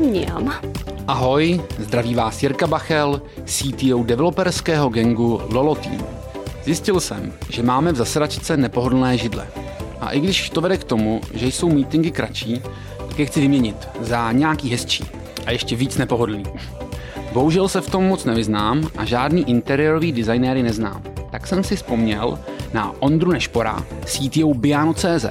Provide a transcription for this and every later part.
Mňam. Ahoj, zdraví vás Jirka Bachel, CTO developerského gengu Lolo Team. Zjistil jsem, že máme v zasedačce nepohodlné židle. A i když to vede k tomu, že jsou meetingy kratší, tak je chci vyměnit za nějaký hezčí a ještě víc nepohodlný. Bohužel se v tom moc nevyznám a žádný interiérový designéry neznám. Tak jsem si vzpomněl na Ondru Nešpora, CTO Biano.cz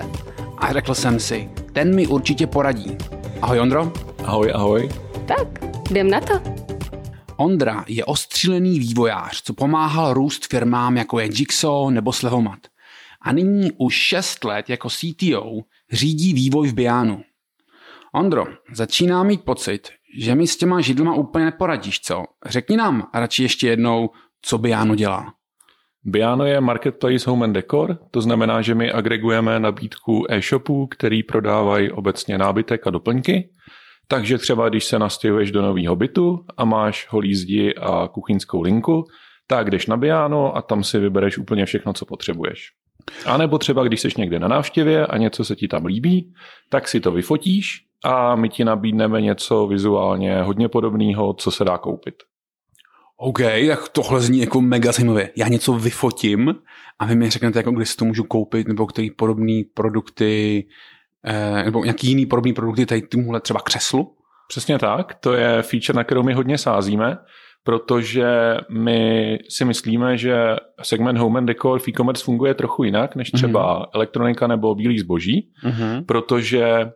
a řekl jsem si, ten mi určitě poradí. Ahoj Ondro. Ahoj, ahoj. Tak, jdem na to. Ondra je ostřílený vývojář, co pomáhal růst firmám jako je Jigsaw nebo Slevomat. A nyní už 6 let jako CTO řídí vývoj v Bianu. Ondro, začíná mít pocit, že mi s těma židlma úplně neporadíš, co? Řekni nám radši ještě jednou, co Biano dělá. Biano je marketplace home and decor, to znamená, že my agregujeme nabídku e-shopů, který prodávají obecně nábytek a doplňky. Takže třeba když se nastěhuješ do nového bytu a máš holí zdi a kuchyňskou linku, tak jdeš na Biano a tam si vybereš úplně všechno, co potřebuješ. A nebo třeba, když jsi někde na návštěvě a něco se ti tam líbí, tak si to vyfotíš a my ti nabídneme něco vizuálně hodně podobného, co se dá koupit. OK, tak tohle zní jako mega zajímavě. Já něco vyfotím a vy mi řeknete, jako kde si to můžu koupit, nebo který podobný produkty, eh, nebo nějaký jiný podobný produkty tady tomuhle třeba křeslu? Přesně tak, to je feature, na kterou my hodně sázíme, protože my si myslíme, že segment home and decor v e-commerce funguje trochu jinak než třeba mm-hmm. elektronika nebo bílý zboží, mm-hmm. protože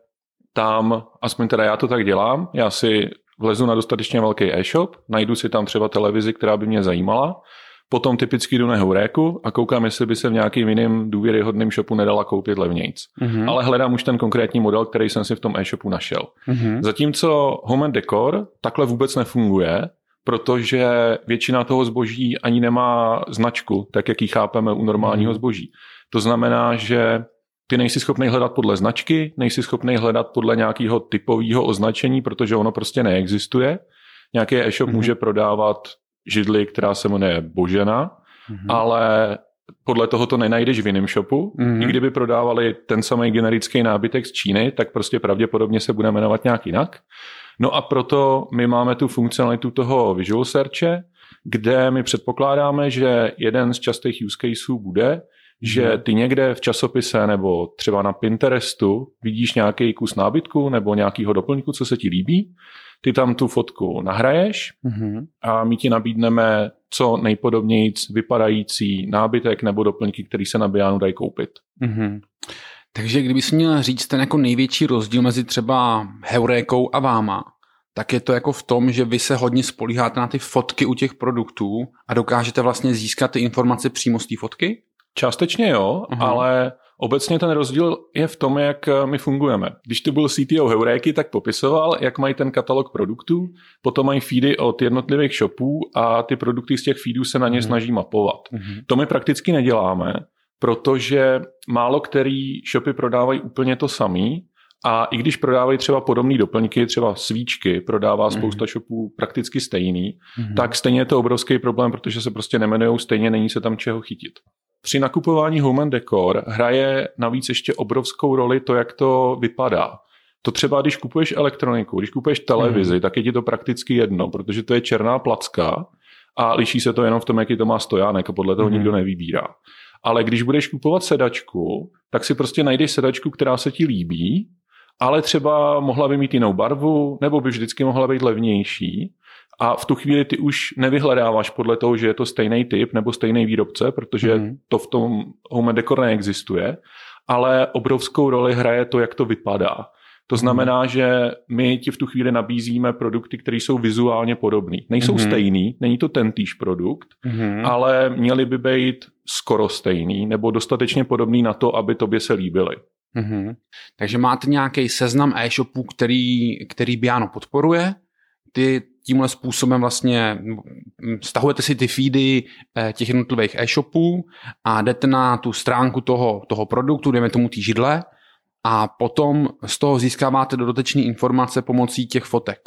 tam, aspoň teda já to tak dělám, já si vlezu na dostatečně velký e-shop, najdu si tam třeba televizi, která by mě zajímala, potom typicky jdu na Heuréku a koukám, jestli by se v nějakým jiným důvěryhodným shopu nedala koupit levnějc. Mm-hmm. Ale hledám už ten konkrétní model, který jsem si v tom e-shopu našel. Mm-hmm. Zatímco Home and Decor takhle vůbec nefunguje, protože většina toho zboží ani nemá značku, tak jak ji chápeme u normálního mm-hmm. zboží. To znamená, že ty nejsi schopný hledat podle značky, nejsi schopný hledat podle nějakého typového označení, protože ono prostě neexistuje. Nějaký e-shop mm-hmm. může prodávat židli, která se jmenuje Božena, mm-hmm. ale podle toho to nenajdeš v jiném shopu. Mm-hmm. I kdyby prodávali ten samý generický nábytek z Číny, tak prostě pravděpodobně se bude jmenovat nějak jinak. No a proto my máme tu funkcionalitu toho visual searche, kde my předpokládáme, že jeden z častých use caseů bude, že mhm. ty někde v časopise nebo třeba na Pinterestu vidíš nějaký kus nábytku nebo nějakýho doplňku, co se ti líbí, ty tam tu fotku nahraješ mm-hmm. a my ti nabídneme co nejpodobněji vypadající nábytek nebo doplňky, který se na Bianu dají koupit. Mm-hmm. Takže kdybys měl říct ten jako největší rozdíl mezi třeba Heurékou a váma, tak je to jako v tom, že vy se hodně spolíháte na ty fotky u těch produktů a dokážete vlastně získat ty informace přímo z té fotky? Částečně jo, uh-huh. ale obecně ten rozdíl je v tom, jak eh, my fungujeme. Když to byl CTO Heuréky, tak popisoval, jak mají ten katalog produktů, potom mají feedy od jednotlivých shopů a ty produkty z těch feedů se na ně uh-huh. snaží mapovat. Uh-huh. To my prakticky neděláme, protože málo který shopy prodávají úplně to samý, a i když prodávají třeba podobné doplňky, třeba svíčky, prodává mm. spousta shopů prakticky stejný, mm. tak stejně je to obrovský problém, protože se prostě nemenují stejně, není se tam čeho chytit. Při nakupování home and decor hraje navíc ještě obrovskou roli to, jak to vypadá. To třeba, když kupuješ elektroniku, když kupuješ televizi, mm. tak je ti to prakticky jedno, protože to je černá placka a liší se to jenom v tom, jaký to má stojánek a podle toho mm. nikdo nevybírá. Ale když budeš kupovat sedačku, tak si prostě najdeš sedačku, která se ti líbí, ale třeba mohla by mít jinou barvu, nebo by vždycky mohla být levnější. A v tu chvíli ty už nevyhledáváš podle toho, že je to stejný typ nebo stejný výrobce, protože mm. to v tom home decor neexistuje, ale obrovskou roli hraje to, jak to vypadá. To znamená, mm. že my ti v tu chvíli nabízíme produkty, které jsou vizuálně podobné. Nejsou mm. stejný, není to ten týž produkt, mm. ale měly by být skoro stejný nebo dostatečně podobný na to, aby tobě se líbily. Mm-hmm. Takže máte nějaký seznam e-shopů, který, který Biano podporuje. Ty tímhle způsobem vlastně stahujete si ty feedy eh, těch jednotlivých e-shopů a jdete na tu stránku toho, toho produktu, dejme tomu té židle a potom z toho získáváte dodatečné informace pomocí těch fotek.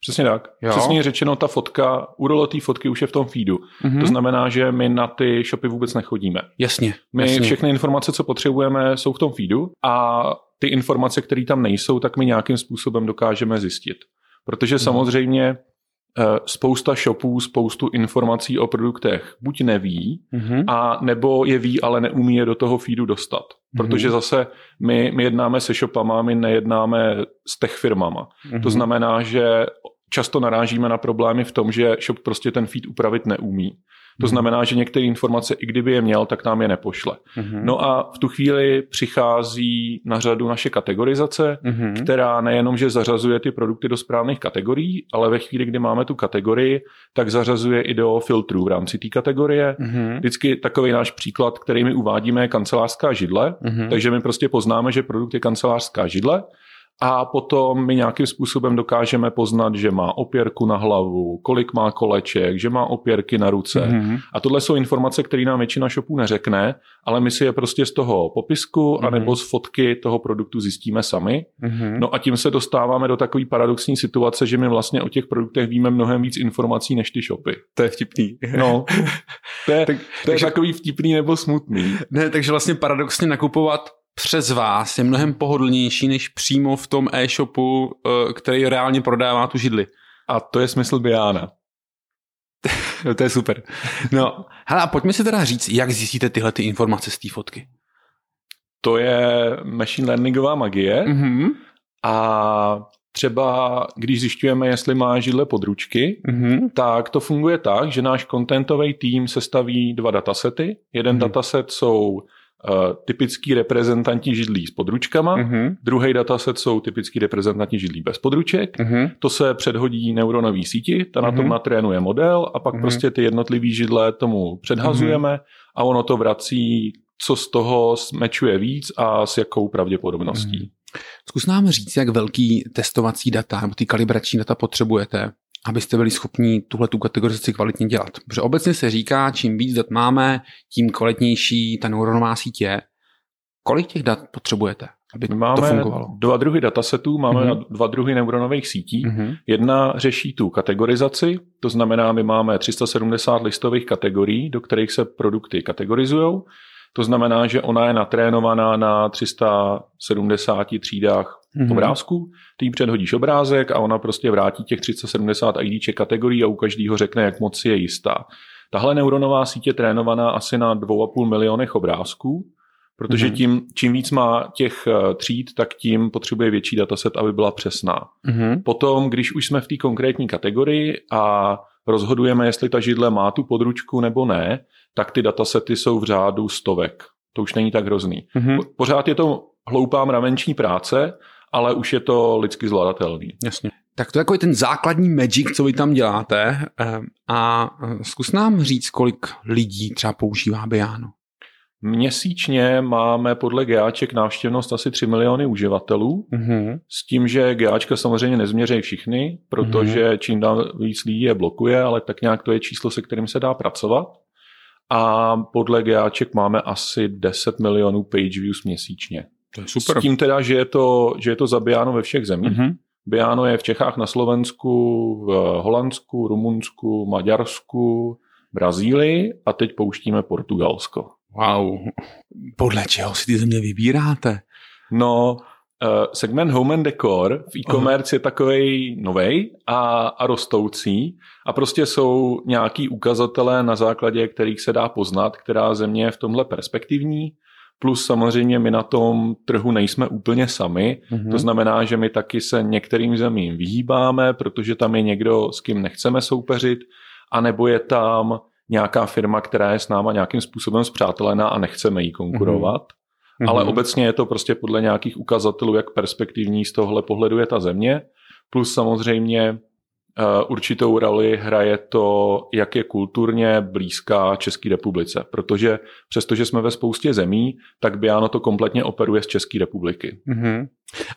Přesně tak. Jo. Přesně řečeno, ta fotka, úrolo té fotky už je v tom feedu. Mm-hmm. To znamená, že my na ty shopy vůbec nechodíme. Jasně. My jasně. všechny informace, co potřebujeme, jsou v tom feedu a ty informace, které tam nejsou, tak my nějakým způsobem dokážeme zjistit. Protože samozřejmě Eh, spousta shopů, spoustu informací o produktech buď neví, mm-hmm. a nebo je ví, ale neumí je do toho feedu dostat. Mm-hmm. Protože zase my, my jednáme se shopama, my nejednáme s tech firmama. Mm-hmm. To znamená, že často narážíme na problémy v tom, že shop prostě ten feed upravit neumí. To znamená, že některé informace, i kdyby je měl, tak nám je nepošle. Mm-hmm. No a v tu chvíli přichází na řadu naše kategorizace, mm-hmm. která nejenom, že zařazuje ty produkty do správných kategorií, ale ve chvíli, kdy máme tu kategorii, tak zařazuje i do filtrů v rámci té kategorie. Mm-hmm. Vždycky takový náš příklad, který my uvádíme, je kancelářská židle, mm-hmm. takže my prostě poznáme, že produkt je kancelářská židle a potom my nějakým způsobem dokážeme poznat, že má opěrku na hlavu, kolik má koleček, že má opěrky na ruce. Mm-hmm. A tohle jsou informace, které nám většina shopů neřekne, ale my si je prostě z toho popisku mm-hmm. anebo z fotky toho produktu zjistíme sami. Mm-hmm. No a tím se dostáváme do takové paradoxní situace, že my vlastně o těch produktech víme mnohem víc informací než ty shopy. To je vtipný. No, to je, tak, to je takže, takový vtipný nebo smutný. Ne, takže vlastně paradoxně nakupovat přes vás je mnohem pohodlnější než přímo v tom e-shopu, eh, který reálně prodává tu židli. A to je smysl Biana. to je super. No, hele, a pojďme si teda říct, jak zjistíte tyhle ty informace z té fotky. To je machine learningová magie mm-hmm. a třeba když zjišťujeme, jestli má židle područky, mm-hmm. tak to funguje tak, že náš contentový tým sestaví dva datasety. Jeden mm-hmm. dataset jsou typický reprezentanti židlí s područkama, uh-huh. druhý dataset jsou typický reprezentanti židlí bez područek. Uh-huh. To se předhodí neuronový síti, ta uh-huh. na tom natrénuje model a pak uh-huh. prostě ty jednotlivý židle tomu předhazujeme uh-huh. a ono to vrací, co z toho smečuje víc a s jakou pravděpodobností. Uh-huh. Zkus nám říct, jak velký testovací data nebo ty kalibrační data potřebujete, abyste byli schopni tuhle tu kategorizaci kvalitně dělat. Protože obecně se říká, čím víc dat máme, tím kvalitnější ta neuronová síť je. Kolik těch dat potřebujete, aby máme to fungovalo? dva druhy datasetů, máme mm-hmm. dva druhy neuronových sítí. Mm-hmm. Jedna řeší tu kategorizaci, to znamená, my máme 370 listových kategorií, do kterých se produkty kategorizují. To znamená, že ona je natrénovaná na 370 třídách mm-hmm. obrázků. Ty předhodíš obrázek a ona prostě vrátí těch 370 IDček kategorií a u každého řekne, jak moc je jistá. Tahle neuronová sítě je trénovaná asi na 2,5 milionech obrázků, protože mm-hmm. tím, čím víc má těch eh, tříd, tak tím potřebuje větší dataset, aby byla přesná. Mm-hmm. Potom, když už jsme v té konkrétní kategorii a rozhodujeme, jestli ta židle má tu područku nebo ne, tak ty datasety jsou v řádu stovek. To už není tak hrozný. Mm-hmm. Pořád je to hloupá mravenční práce, ale už je to lidsky zvládatelný. Jasně. Tak to je jako ten základní magic, co vy tam děláte eh, a eh, zkus nám říct, kolik lidí třeba používá Biano. Měsíčně máme podle GAček návštěvnost asi 3 miliony uživatelů, mm-hmm. s tím, že GAčka samozřejmě nezměří všichni, protože mm-hmm. čím dál víc lidí je blokuje, ale tak nějak to je číslo, se kterým se dá pracovat. A podle GAček máme asi 10 milionů page views měsíčně. To je super. S tím teda, že je to, že je to zabíjáno ve všech zemích. Mm-hmm. Biano je v Čechách, na Slovensku, v Holandsku, Rumunsku, Maďarsku, Brazílii a teď pouštíme Portugalsko. Wow. Podle čeho si ty země vybíráte? No, uh, segment Home and Decor v e-commerce je takový nový a, a rostoucí a prostě jsou nějaký ukazatele, na základě kterých se dá poznat, která země je v tomhle perspektivní Plus samozřejmě my na tom trhu nejsme úplně sami, mm-hmm. to znamená, že my taky se některým zemím vyhýbáme, protože tam je někdo, s kým nechceme soupeřit, anebo je tam nějaká firma, která je s náma nějakým způsobem zpřátelená a nechceme jí konkurovat. Mm-hmm. Ale obecně je to prostě podle nějakých ukazatelů, jak perspektivní z tohle pohledu je ta země. Plus samozřejmě Eh, určitou roli hraje to, jak je kulturně blízká České republice, protože přestože jsme ve spoustě zemí, tak Biano to kompletně operuje z České republiky. Mm-hmm.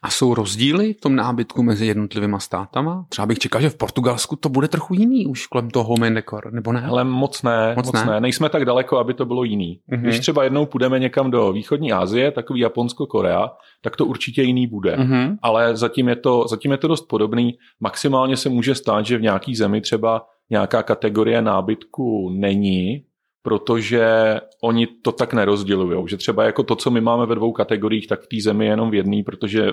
A jsou rozdíly v tom nábytku mezi jednotlivými státama? Třeba bych čekal, že v Portugalsku to bude trochu jiný už kolem toho home and decor, nebo ne? Ale moc ne, moc, moc ne. ne. Nejsme tak daleko, aby to bylo jiný. Mm-hmm. Když třeba jednou půjdeme někam do východní Asie, takový Japonsko, Korea, tak to určitě jiný bude. Mm-hmm. Ale zatím je, to, zatím je to dost podobný. Maximálně se může stát, že v nějaký zemi třeba nějaká kategorie nábytku není, protože oni to tak nerozdělují. Že třeba jako to, co my máme ve dvou kategoriích, tak v té zemi je jenom v jedné, protože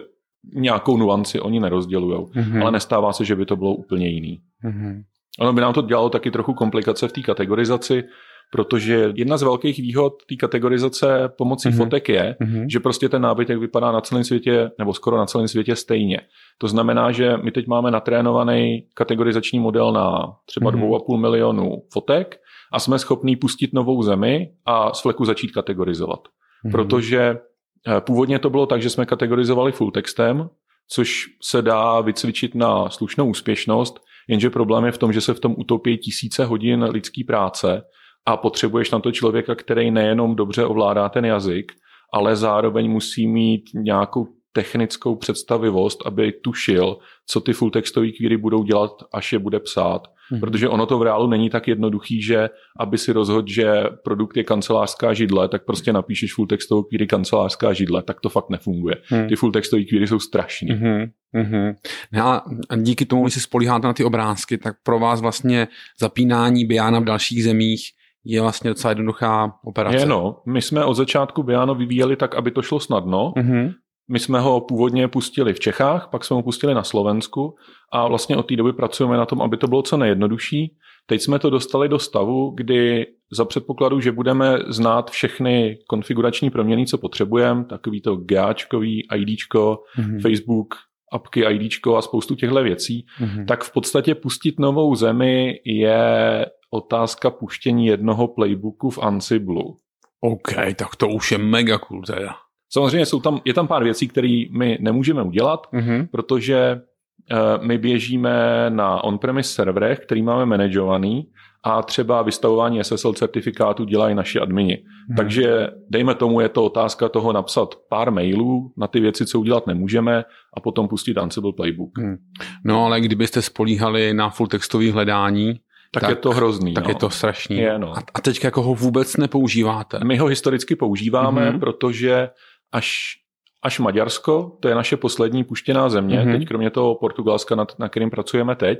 nějakou nuanci oni nerozdělují, mm-hmm. ale nestává se, že by to bylo úplně jiný. Mm-hmm. Ono by nám to dělalo taky trochu komplikace v té kategorizaci, protože jedna z velkých výhod té kategorizace pomocí mm-hmm. fotek je, mm-hmm. že prostě ten nábytek vypadá na celém světě, nebo skoro na celém světě stejně. To znamená, že my teď máme natrénovaný kategorizační model na třeba mm-hmm. 2,5 milionu fotek a jsme schopní pustit novou zemi a z fleku začít kategorizovat. Mm-hmm. Protože eh, původně to bylo tak, že jsme kategorizovali full textem, což se dá vycvičit na slušnou úspěšnost, jenže problém je v tom, že se v tom utopí tisíce hodin lidský práce a potřebuješ na to člověka, který nejenom dobře ovládá ten jazyk, ale zároveň musí mít nějakou technickou představivost, aby tušil, co ty full textové query budou dělat, až je bude psát. Mm-hmm. Protože ono to v reálu není tak jednoduchý, že aby si rozhodl, že produkt je kancelářská židle, tak prostě napíšeš full textovou query kancelářská židle, tak to fakt nefunguje. Mm. Ty full textové query jsou strašný. Mm-hmm. Mm-hmm. A díky tomu, když se spolíháte na ty obrázky, tak pro vás vlastně zapínání Biana v dalších zemích je vlastně docela jednoduchá operace. Je no, my jsme od začátku Biano vyvíjeli tak, aby to šlo snadno. Mm-hmm. My jsme ho původně pustili v Čechách, pak jsme ho pustili na Slovensku a vlastně od té doby pracujeme na tom, aby to bylo co nejjednodušší. Teď jsme to dostali do stavu, kdy za předpokladu, že budeme znát všechny konfigurační proměny, co potřebujeme, takový to GAčkový, IDčko, mm-hmm. Facebook, apky, IDčko a spoustu těchto věcí, mm-hmm. tak v podstatě pustit novou zemi je otázka puštění jednoho playbooku v Ansible. OK, tak to už je mega cool teda. Samozřejmě jsou tam, je tam pár věcí, které my nemůžeme udělat, mm-hmm. protože uh, my běžíme na on-premise serverech, který máme manažovaný a třeba vystavování SSL certifikátu dělají naši admini. Hmm. Takže dejme tomu, je to otázka toho napsat pár mailů na ty věci, co udělat nemůžeme a potom pustit Ansible Playbook. Hmm. No ale kdybyste spolíhali na full textový hledání, tak, tak je to hrozný. Tak no. je to strašný. Je, no. a, a teď jako ho vůbec nepoužíváte? My ho historicky používáme, mm-hmm. protože až, až Maďarsko, to je naše poslední puštěná země, mm-hmm. teď kromě toho Portugalska, nad, na kterým pracujeme teď,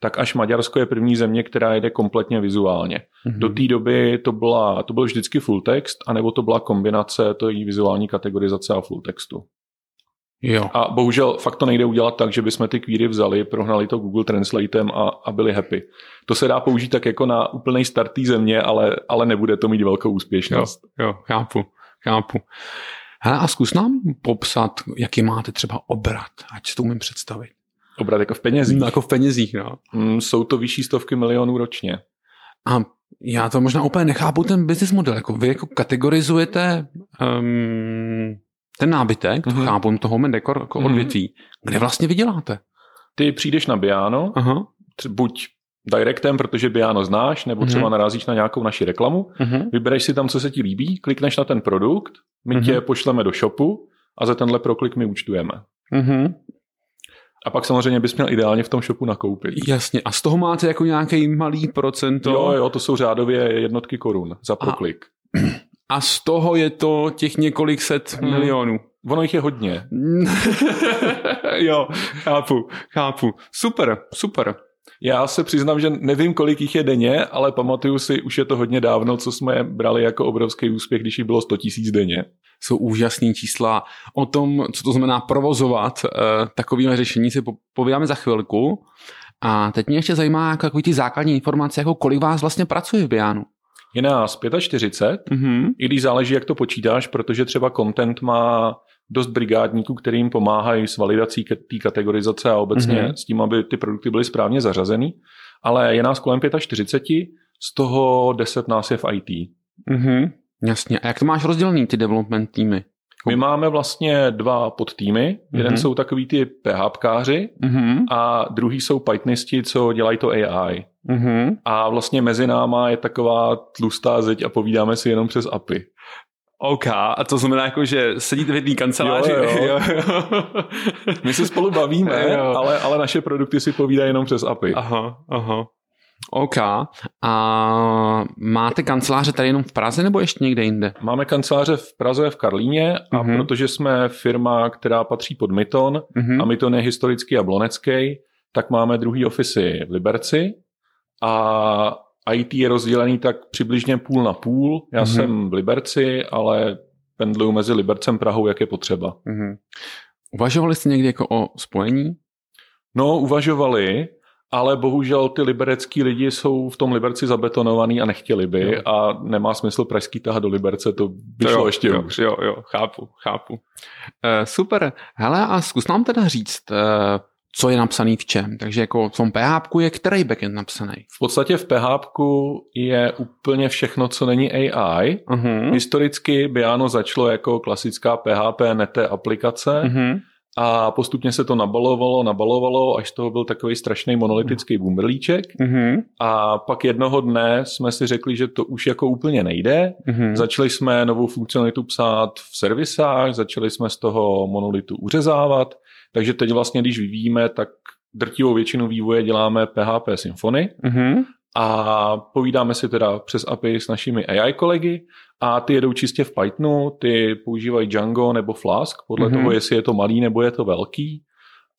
tak až Maďarsko je první země, která jede kompletně vizuálně. Mm-hmm. Do té doby to, byla, to byl vždycky full text, anebo to byla kombinace to vizuální kategorizace a full textu. Jo. A bohužel fakt to nejde udělat tak, že bychom ty kvíry vzali, prohnali to Google Translatem a, a byli happy. To se dá použít tak jako na úplný start té země, ale, ale nebude to mít velkou úspěšnost. Jo, jo chápu, chápu. Hele, a zkus nám popsat, jaký máte třeba obrat, ať si to umím představit. Obrat jako v penězích? No, jako v penězích, no. Mm, jsou to vyšší stovky milionů ročně. A já to možná úplně nechápu ten business model. Jako vy jako kategorizujete um, ten nábytek, mm-hmm. to chápu, to home decor jako mm-hmm. odvětví, kde vlastně vyděláte? Ty přijdeš na Biano, Aha. buď directem, protože Biano znáš, nebo mm-hmm. třeba narazíš na nějakou naši reklamu, mm-hmm. vybereš si tam, co se ti líbí, klikneš na ten produkt, my mm-hmm. tě pošleme do shopu a za tenhle proklik my účtujeme. Mm-hmm. A pak samozřejmě bys měl ideálně v tom shopu nakoupit. Jasně. A z toho máte jako nějaký malý procento? Jo, jo, to jsou řádově jednotky korun za proklik. A, a z toho je to těch několik set hmm. milionů. Ono jich je hodně. jo, chápu, chápu. Super, super. Já se přiznám, že nevím, kolik jich je denně, ale pamatuju si, už je to hodně dávno, co jsme brali jako obrovský úspěch, když jich bylo 100 tisíc denně. Jsou úžasné čísla. O tom, co to znamená provozovat eh, takovýhle řešení, si povídáme za chvilku. A teď mě ještě zajímá jako takový ty základní informace, jako kolik vás vlastně pracuje v Bianu. Je nás 45, mm-hmm. i když záleží, jak to počítáš, protože třeba content má dost brigádníků, kterým pomáhají s validací té kategorizace a obecně mm-hmm. s tím, aby ty produkty byly správně zařazeny. Ale je nás kolem 45, z toho 10 nás je v IT. Mm-hmm. Jasně. A jak to máš rozdělený, ty development týmy? My máme vlastně dva podtýmy. Mm-hmm. Jeden jsou takový ty PHPkáři mm-hmm. a druhý jsou Pythonisti, co dělají to AI. Mm-hmm. A vlastně mezi náma je taková tlustá zeď a povídáme si jenom přes API. OK, a to znamená jako, že sedíte v jedné kanceláři. Jo, jo. jo, My se spolu bavíme, jo. Ale, ale naše produkty si povídají jenom přes API. Aha, aha. OK. A máte kanceláře tady jenom v Praze nebo ještě někde jinde? Máme kanceláře v Praze, v Karlíně a uh-huh. protože jsme firma, která patří pod Myton uh-huh. a Myton je historický a blonecký, tak máme druhý ofisy v Liberci a IT je rozdělený tak přibližně půl na půl. Já mm-hmm. jsem v Liberci, ale pendluju mezi Libercem Prahou, jak je potřeba. Mm-hmm. Uvažovali jste někdy jako o spojení? No, uvažovali, ale bohužel ty liberecký lidi jsou v tom Liberci zabetonovaný a nechtěli by jo. a nemá smysl pražský tahat do Liberce, to by šlo ještě jo, hůř. Jo, jo, chápu, chápu. Uh, super. Hele, a zkus nám teda říct, uh, co je napsaný v čem. Takže jako v tom PHP je který backend napsaný? V podstatě v PHP je úplně všechno, co není AI. Uh-huh. Historicky Biano začalo jako klasická PHP nete aplikace, uh-huh a postupně se to nabalovalo, nabalovalo, až toho byl takový strašný monolitický bumberlíček. Mm-hmm. A pak jednoho dne jsme si řekli, že to už jako úplně nejde. Mm-hmm. Začali jsme novou funkcionalitu psát v servisách, začali jsme z toho monolitu uřezávat, takže teď vlastně, když vyvíjíme, tak drtivou většinu vývoje děláme PHP Symfony. Mm-hmm a povídáme si teda přes API s našimi AI kolegy a ty jedou čistě v Pythonu, ty používají Django nebo Flask, podle mm-hmm. toho, jestli je to malý nebo je to velký.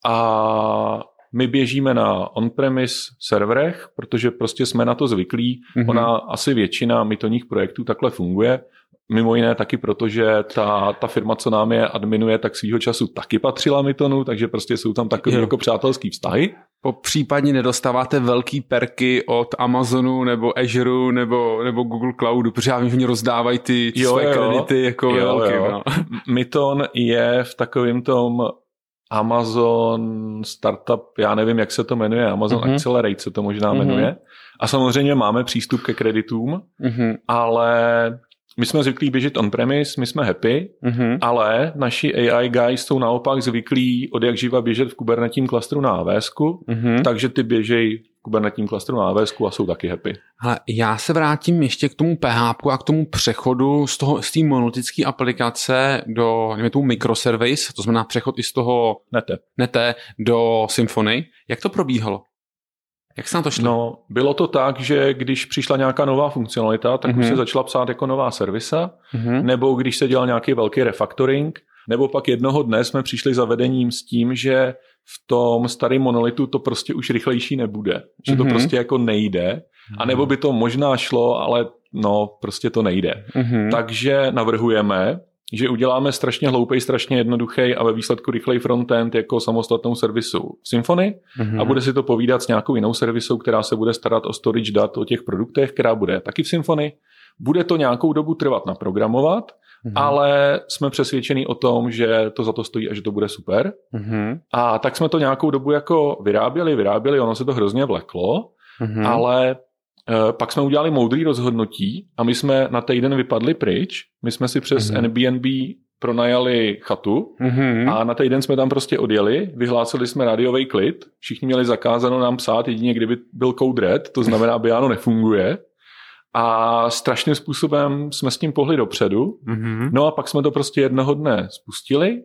A my běžíme na on-premise serverech, protože prostě jsme na to zvyklí. Mm-hmm. Ona asi většina mytonních projektů takhle funguje. Mimo jiné taky proto, že ta, ta firma, co nám je adminuje, tak svýho času taky patřila Mytonu, takže prostě jsou tam takové jako přátelský vztahy. Po případně nedostáváte velký perky od Amazonu nebo Azure nebo, nebo Google Cloudu, protože já vím, že oni rozdávají ty jo, své jo. kredity jako jo, velký. Jo. No. Myton je v takovém tom Amazon startup, já nevím, jak se to jmenuje, Amazon mm-hmm. Accelerate se to možná mm-hmm. jmenuje. A samozřejmě máme přístup ke kreditům, mm-hmm. ale my jsme zvyklí běžet on-premise, my jsme happy, mm-hmm. ale naši AI guys jsou naopak zvyklí od jak živa běžet v kubernetním klastru na AWS, mm-hmm. takže ty běžej v kubernetním klastru na AWS a jsou taky happy. Ale já se vrátím ještě k tomu PHP a k tomu přechodu z toho z té monolitické aplikace do nevím, tomu microservice, to znamená přechod i z toho nete, nete do Symfony. Jak to probíhalo? Jak se na to šlo? No, bylo to tak, že když přišla nějaká nová funkcionalita, tak mm-hmm. už se mhm. začala psát jako nová servisa, mm-hmm. nebo když se dělal nějaký velký refactoring, nebo pak jednoho dne jsme přišli za vedením s tím, že v tom starém monolitu to prostě už rychlejší nebude. Že mm-hmm. to mhm. prostě jako nejde. A nebo by to možná šlo, ale no, prostě to nejde. Mm-hmm. Takže navrhujeme, že uděláme strašně hloupý, strašně jednoduchý a ve výsledku rychlej frontend jako samostatnou servisu Symfony mm-hmm. a bude si to povídat s nějakou jinou servisou, která se bude starat o storage dat o těch produktech, která bude taky v Symfony. Bude to nějakou dobu trvat naprogramovat, mm-hmm. ale jsme přesvědčení o tom, že to za to stojí a že to bude super. Mm-hmm. A tak jsme to nějakou dobu jako vyráběli, vyráběli, ono se to hrozně vleklo, mm-hmm. ale pak jsme udělali moudrý rozhodnutí a my jsme na týden vypadli pryč. My jsme si přes mm-hmm. Airbnb pronajali chatu mm-hmm. a na týden jsme tam prostě odjeli, vyhlásili jsme rádiový klid, všichni měli zakázáno nám psát, jedině kdyby byl code red, to znamená, Biano nefunguje. A strašným způsobem jsme s tím pohli dopředu. Mm-hmm. No a pak jsme to prostě jednoho dne spustili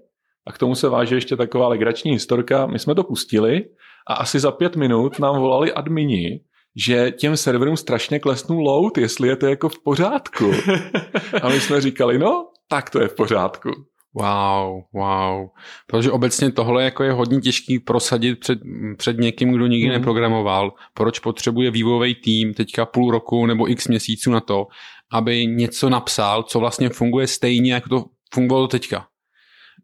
a k tomu se váže ještě taková legrační historka. My jsme to pustili a asi za pět minut nám volali admini, že těm serverům strašně klesnul load, jestli je to jako v pořádku. A my jsme říkali, no, tak to je v pořádku. Wow, wow. Protože obecně tohle jako je hodně těžký prosadit před, před někým, kdo nikdy mm. neprogramoval. Proč potřebuje vývojový tým teďka půl roku nebo x měsíců na to, aby něco napsal, co vlastně funguje stejně, jako to fungovalo teďka.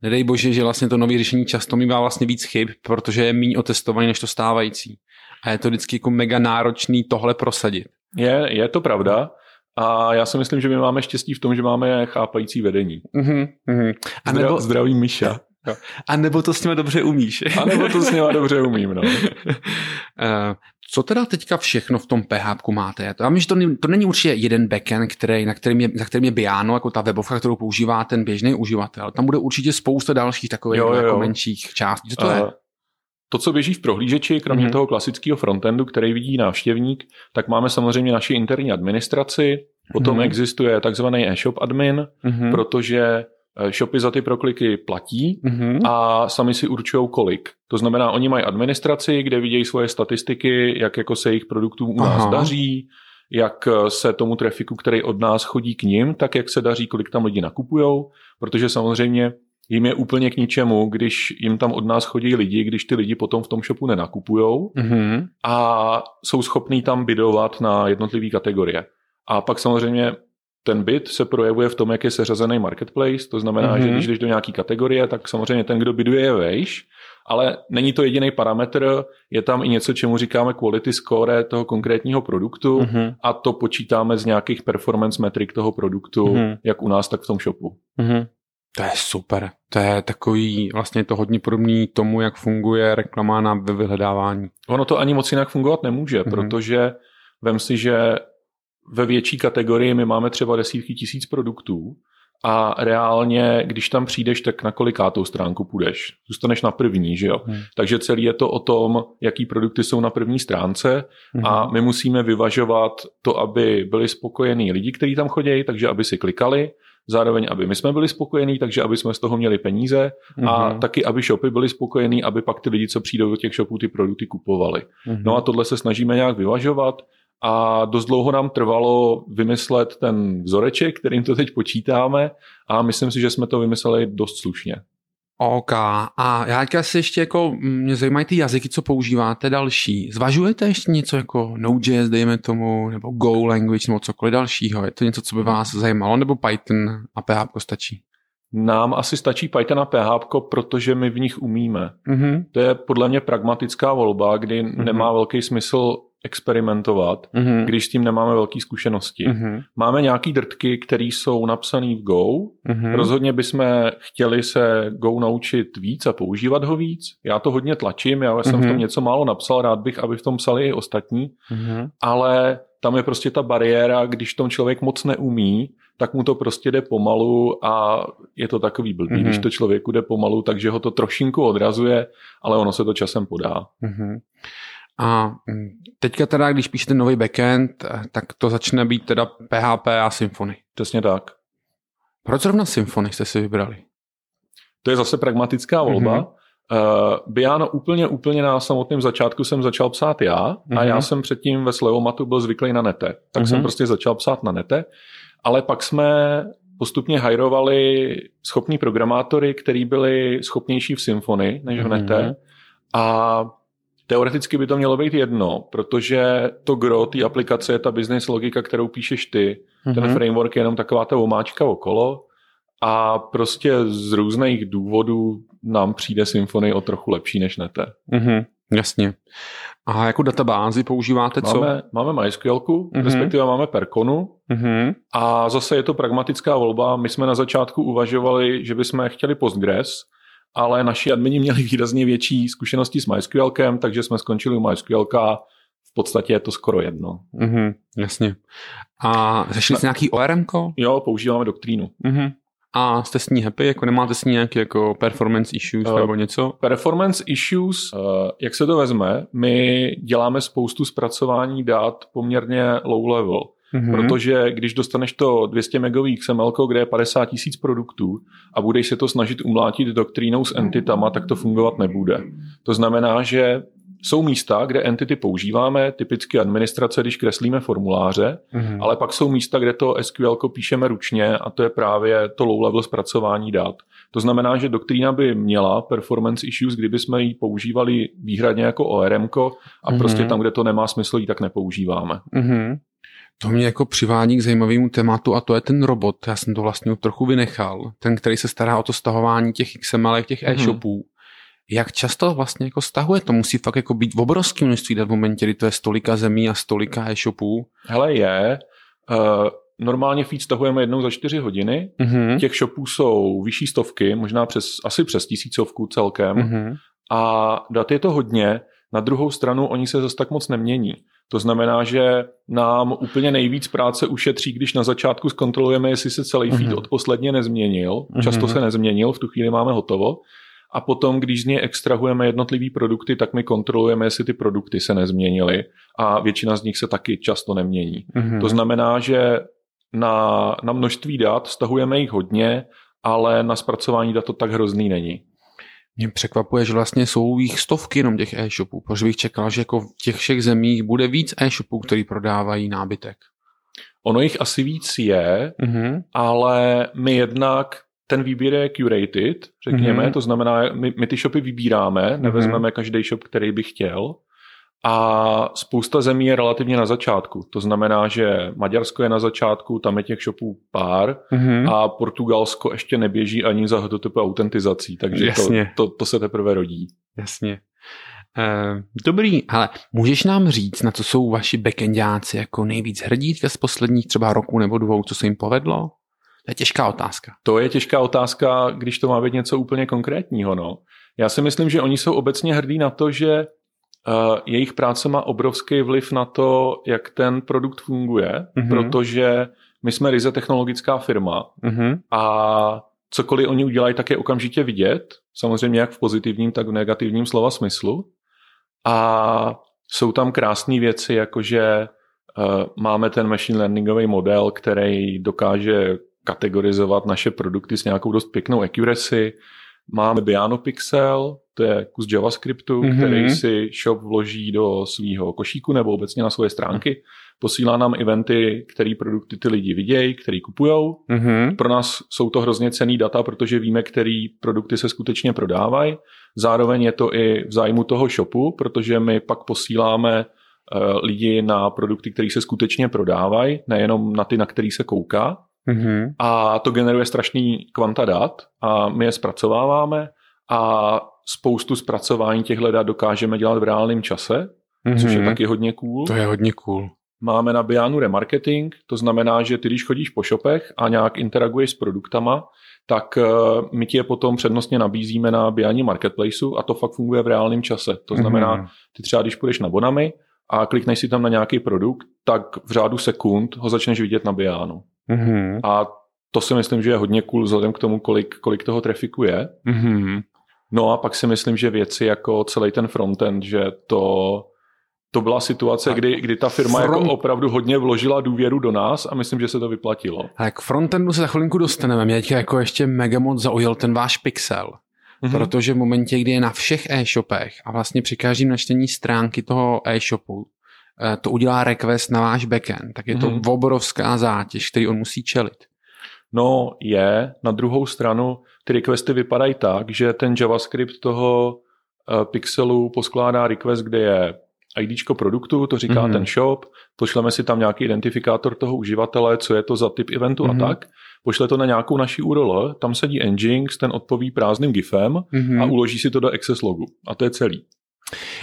Nedej bože, že vlastně to nové řešení často mývá vlastně víc chyb, protože je méně otestovaný než to stávající a je to vždycky jako mega náročný tohle prosadit. Je, je to pravda. A já si myslím, že my máme štěstí v tom, že máme chápající vedení. Uh-huh. A nebo... Zdra, zdraví Míša. A nebo to s nimi dobře umíš. A nebo to s nimi dobře umím, no. Eh, co teda teďka všechno v tom PHP máte? Já vím, že to, to není určitě jeden backend, který, na, kterým je, na kterým je Biano, jako ta webovka, kterou používá ten běžný uživatel. Tam bude určitě spousta dalších takových jo, jo. Jako menších částí. Co to uh, je? To, co běží v prohlížeči, kromě mm-hmm. toho klasického frontendu, který vidí návštěvník, tak máme samozřejmě naši interní administraci, potom mm-hmm. existuje takzvaný e-shop admin, mm-hmm. protože e, shopy za ty prokliky platí mm-hmm. a sami si určují kolik. To znamená, oni mají administraci, kde vidějí svoje statistiky, jak jako se jejich produktů u nás Aha. daří, jak e, se tomu trafiku, který od nás chodí k ním, tak jak se daří, kolik tam lidi nakupujou, protože samozřejmě jim je úplně k ničemu, když jim tam od nás chodí lidi, když ty lidi potom v tom shopu nenakupujou mm-hmm. a jsou schopní tam bydovat na jednotlivé kategorie. A pak samozřejmě ten byt se projevuje v tom, jak je seřazený marketplace, to znamená, mm-hmm. že když jdeš do nějaké kategorie, tak samozřejmě ten, kdo byduje, je vejš, ale není to jediný parametr, je tam i něco, čemu říkáme quality score toho konkrétního produktu mm-hmm. a to počítáme z nějakých performance metrik toho produktu, mm-hmm. jak u nás, tak v tom shopu. Mm-hmm. To je super. To je takový, vlastně to hodně podobný tomu, jak funguje reklama na vyhledávání. Ono to ani moc jinak fungovat nemůže, mm-hmm. protože vem si, že ve větší kategorii my máme třeba desítky tisíc produktů a reálně, když tam přijdeš, tak na kolikátou stránku půjdeš. Zůstaneš na první, že jo? Hmm. Takže celý je to o tom, jaký produkty jsou na první stránce hmm. a my musíme vyvažovat to, aby byli spokojení lidi, kteří tam chodí, takže aby si klikali, zároveň, aby my jsme byli spokojení, takže aby jsme z toho měli peníze mm-hmm. a mhm. taky, aby shopy byly spokojení, aby pak ty lidi, co přijdou do těch shopů, ty produkty kupovali. Mm-hmm. No a tohle se snažíme nějak vyvažovat a dost dlouho nám trvalo vymyslet ten vzoreček, kterým to teď počítáme a myslím si, že jsme to vymysleli dost slušně. OK. A já si ještě jako, mě zajímají ty jazyky, co používáte další. Zvažujete ještě něco jako Node.js, dejme tomu, nebo Go language, nebo cokoliv dalšího? Je to něco, co by vás zajímalo, nebo Python a PHP stačí? Nám asi stačí Python a PHP, protože my v nich umíme. Mm-hmm. To je podle mě pragmatická volba, kdy mm-hmm. nemá velký smysl experimentovat, mm-hmm. když s tím nemáme velké zkušenosti. Mm-hmm. Máme nějaký drtky, které jsou napsané v Go. Mm-hmm. Rozhodně bychom chtěli se Go naučit víc a používat ho víc. Já to hodně tlačím, já jsem mm-hmm. v tom mhm. něco málo napsal, rád bych, aby v tom psali i ostatní, mm-hmm. ale tam je prostě ta bariéra, když tom člověk moc neumí, tak mu to prostě jde pomalu a je to takový blbý, mm-hmm. když to člověku jde pomalu, takže ho to trošinku odrazuje, ale ono se to časem podá. Mm-hmm. A mm, teďka teda, když píšete nový backend, eh, tak to začne být teda PHP a Symfony. Přesně tak. Proč zrovna Symfony jste si vybrali? To je zase pragmatická volba. Mm-hmm. Uh, Biano úplně, úplně na samotném začátku jsem začal psát já mm-hmm. a já mhm. jsem předtím ve Slevomatu byl zvyklý na nete. Tak mm-hmm. jsem prostě začal psát na nete, ale pak jsme postupně hajrovali schopní programátory, kteří byli schopnější v Symfony než v nete. Mm-hmm. A Teoreticky by to mělo být jedno, protože to gro té aplikace je ta business logika, kterou píšeš ty. Mm-hmm. Ten mhm. framework je jenom taková ta omáčka okolo a prostě z různých důvodů nám přijde Symfony o trochu lepší než Nete. Mm-hmm. Jasně. A jako databázi používáte co? Máme, máme MySQL, mm-hmm. respektive máme Perconu mm-hmm. a zase je to pragmatická volba. My jsme na začátku uvažovali, že bychom chtěli Postgres, ale naši admini měli výrazně větší zkušenosti s MySQLkem, takže jsme skončili u MySQLka, v podstatě je to skoro jedno. Mm-hmm, jasně. A řešili jste nějaký ORM? Jo, používáme doktrínu. Mm-hmm. A jste s ní happy? Jako nemáte s ní nějaké jako performance issues uh, nebo něco? Performance issues, uh, jak se to vezme, my děláme spoustu zpracování dat poměrně low level. Mm-hmm. Protože když dostaneš to 200 megový XML, kde je 50 tisíc produktů a budeš se to snažit umlátit doktrínou s entitama, tak to fungovat nebude. To znamená, že jsou místa, kde entity používáme, typicky administrace, když kreslíme formuláře, mm-hmm. ale pak jsou místa, kde to SQL píšeme ručně a to je právě to low-level zpracování dat. To znamená, že doktrína by měla performance issues, kdyby jsme ji používali výhradně jako ORM a mm-hmm. prostě tam, kde to nemá smysl, ji tak nepoužíváme. Mm-hmm. To mě jako přivádí k zajímavému tématu a to je ten robot. Já jsem to vlastně trochu vynechal. Ten, který se stará o to stahování těch XML, těch mm-hmm. e-shopů. Jak často vlastně jako stahuje? To musí fakt jako být v obrovském množství v momentě, kdy to je stolika zemí a stolika e-shopů. Hele je. Uh, normálně feed stahujeme jednou za čtyři hodiny. Mm-hmm. Těch shopů jsou vyšší stovky, možná přes, asi přes tisícovku celkem. Mm-hmm. A dat je to hodně. Na druhou stranu oni se zase tak moc nemění. To znamená, že nám úplně nejvíc práce ušetří, když na začátku zkontrolujeme, jestli se celý feed mm-hmm. od posledně nezměnil. Často mm-hmm. se nezměnil, v tu chvíli máme hotovo. A potom, když z něj extrahujeme jednotlivý produkty, tak my kontrolujeme, jestli ty produkty se nezměnily. A většina z nich se taky často nemění. Mm-hmm. To znamená, že na, na množství dat stahujeme jich hodně, ale na zpracování dat to tak hrozný není. Mě překvapuje, že vlastně jsou jich stovky jenom těch e-shopů, protože bych čekal, že jako v těch všech zemích bude víc e-shopů, který prodávají nábytek. Ono jich asi víc je, mm-hmm. ale my jednak ten výběr je curated, řekněme, mm-hmm. to znamená, my, my ty shopy vybíráme, nevezmeme mm-hmm. každý shop, který by chtěl a spousta zemí je relativně na začátku. To znamená, že Maďarsko je na začátku, tam je těch shopů pár mm-hmm. a Portugalsko ještě neběží ani za HTTP autentizací, takže to, to, to se teprve rodí. Jasně. Uh, dobrý, ale můžeš nám říct, na co jsou vaši backendáci jako nejvíc hrdí z posledních třeba roku nebo dvou, co se jim povedlo? To je těžká otázka. To je těžká otázka, když to má být něco úplně konkrétního. No. Já si myslím, že oni jsou obecně hrdí na to, že jejich práce má obrovský vliv na to, jak ten produkt funguje, mm-hmm. protože my jsme ryze technologická firma mm-hmm. a cokoliv oni udělají, tak je okamžitě vidět, samozřejmě jak v pozitivním, tak v negativním slova smyslu. A jsou tam krásné věci, jakože uh, máme ten machine learningový model, který dokáže kategorizovat naše produkty s nějakou dost pěknou accuracy. Máme Biano Pixel, to je kus JavaScriptu, mm-hmm. který si shop vloží do svého košíku nebo obecně na svoje stránky. Posílá nám eventy, který produkty ty lidi vidějí, který kupujou. Mm-hmm. Pro nás jsou to hrozně cený data, protože víme, který produkty se skutečně prodávají. Zároveň je to i v zájmu toho shopu, protože my pak posíláme uh, lidi na produkty, které se skutečně prodávají, nejenom na ty, na který se kouká. Mm-hmm. A to generuje strašný kvanta dat a my je zpracováváme a spoustu zpracování těchto dat dokážeme dělat v reálném čase, mm-hmm. což je taky hodně cool. To je hodně cool. Máme na Bianu remarketing, to znamená, že ty, když chodíš po shopech a nějak interaguješ s produktama, tak eh, my ti je potom přednostně nabízíme na Biani Marketplaceu a to fakt funguje v reálném čase. To znamená, mm-hmm. ty třeba když půjdeš na Bonami a klikneš si tam na nějaký produkt, tak v řádu sekund ho začneš vidět na Bianu. Mm-hmm. A to si myslím, že je hodně cool vzhledem k tomu, kolik, kolik toho trafiku je. Mm-hmm. No a pak si myslím, že věci jako celý ten frontend, že to to byla situace, kdy, kdy ta firma jako front... jako opravdu hodně vložila důvěru do nás a myslím, že se to vyplatilo. A k frontendu se za chvilinku dostaneme. Mě jako ještě mega moc zaujal ten váš pixel. Mm-hmm. Protože v momentě, kdy je na všech e-shopech a vlastně při každém načtení stránky toho e-shopu to udělá request na váš backend, tak je to mm-hmm. obrovská zátěž, který on musí čelit. No je, na druhou stranu ty requesty vypadají tak, že ten JavaScript toho uh, pixelu poskládá request, kde je IDčko produktu, to říká mm-hmm. ten shop, pošleme si tam nějaký identifikátor toho uživatele, co je to za typ eventu mm-hmm. a mhm. tak, pošle to na nějakou naší URL, tam sedí Nginx, ten odpoví prázdným GIFem mm-hmm. a uloží si to do access logu. A to je celý.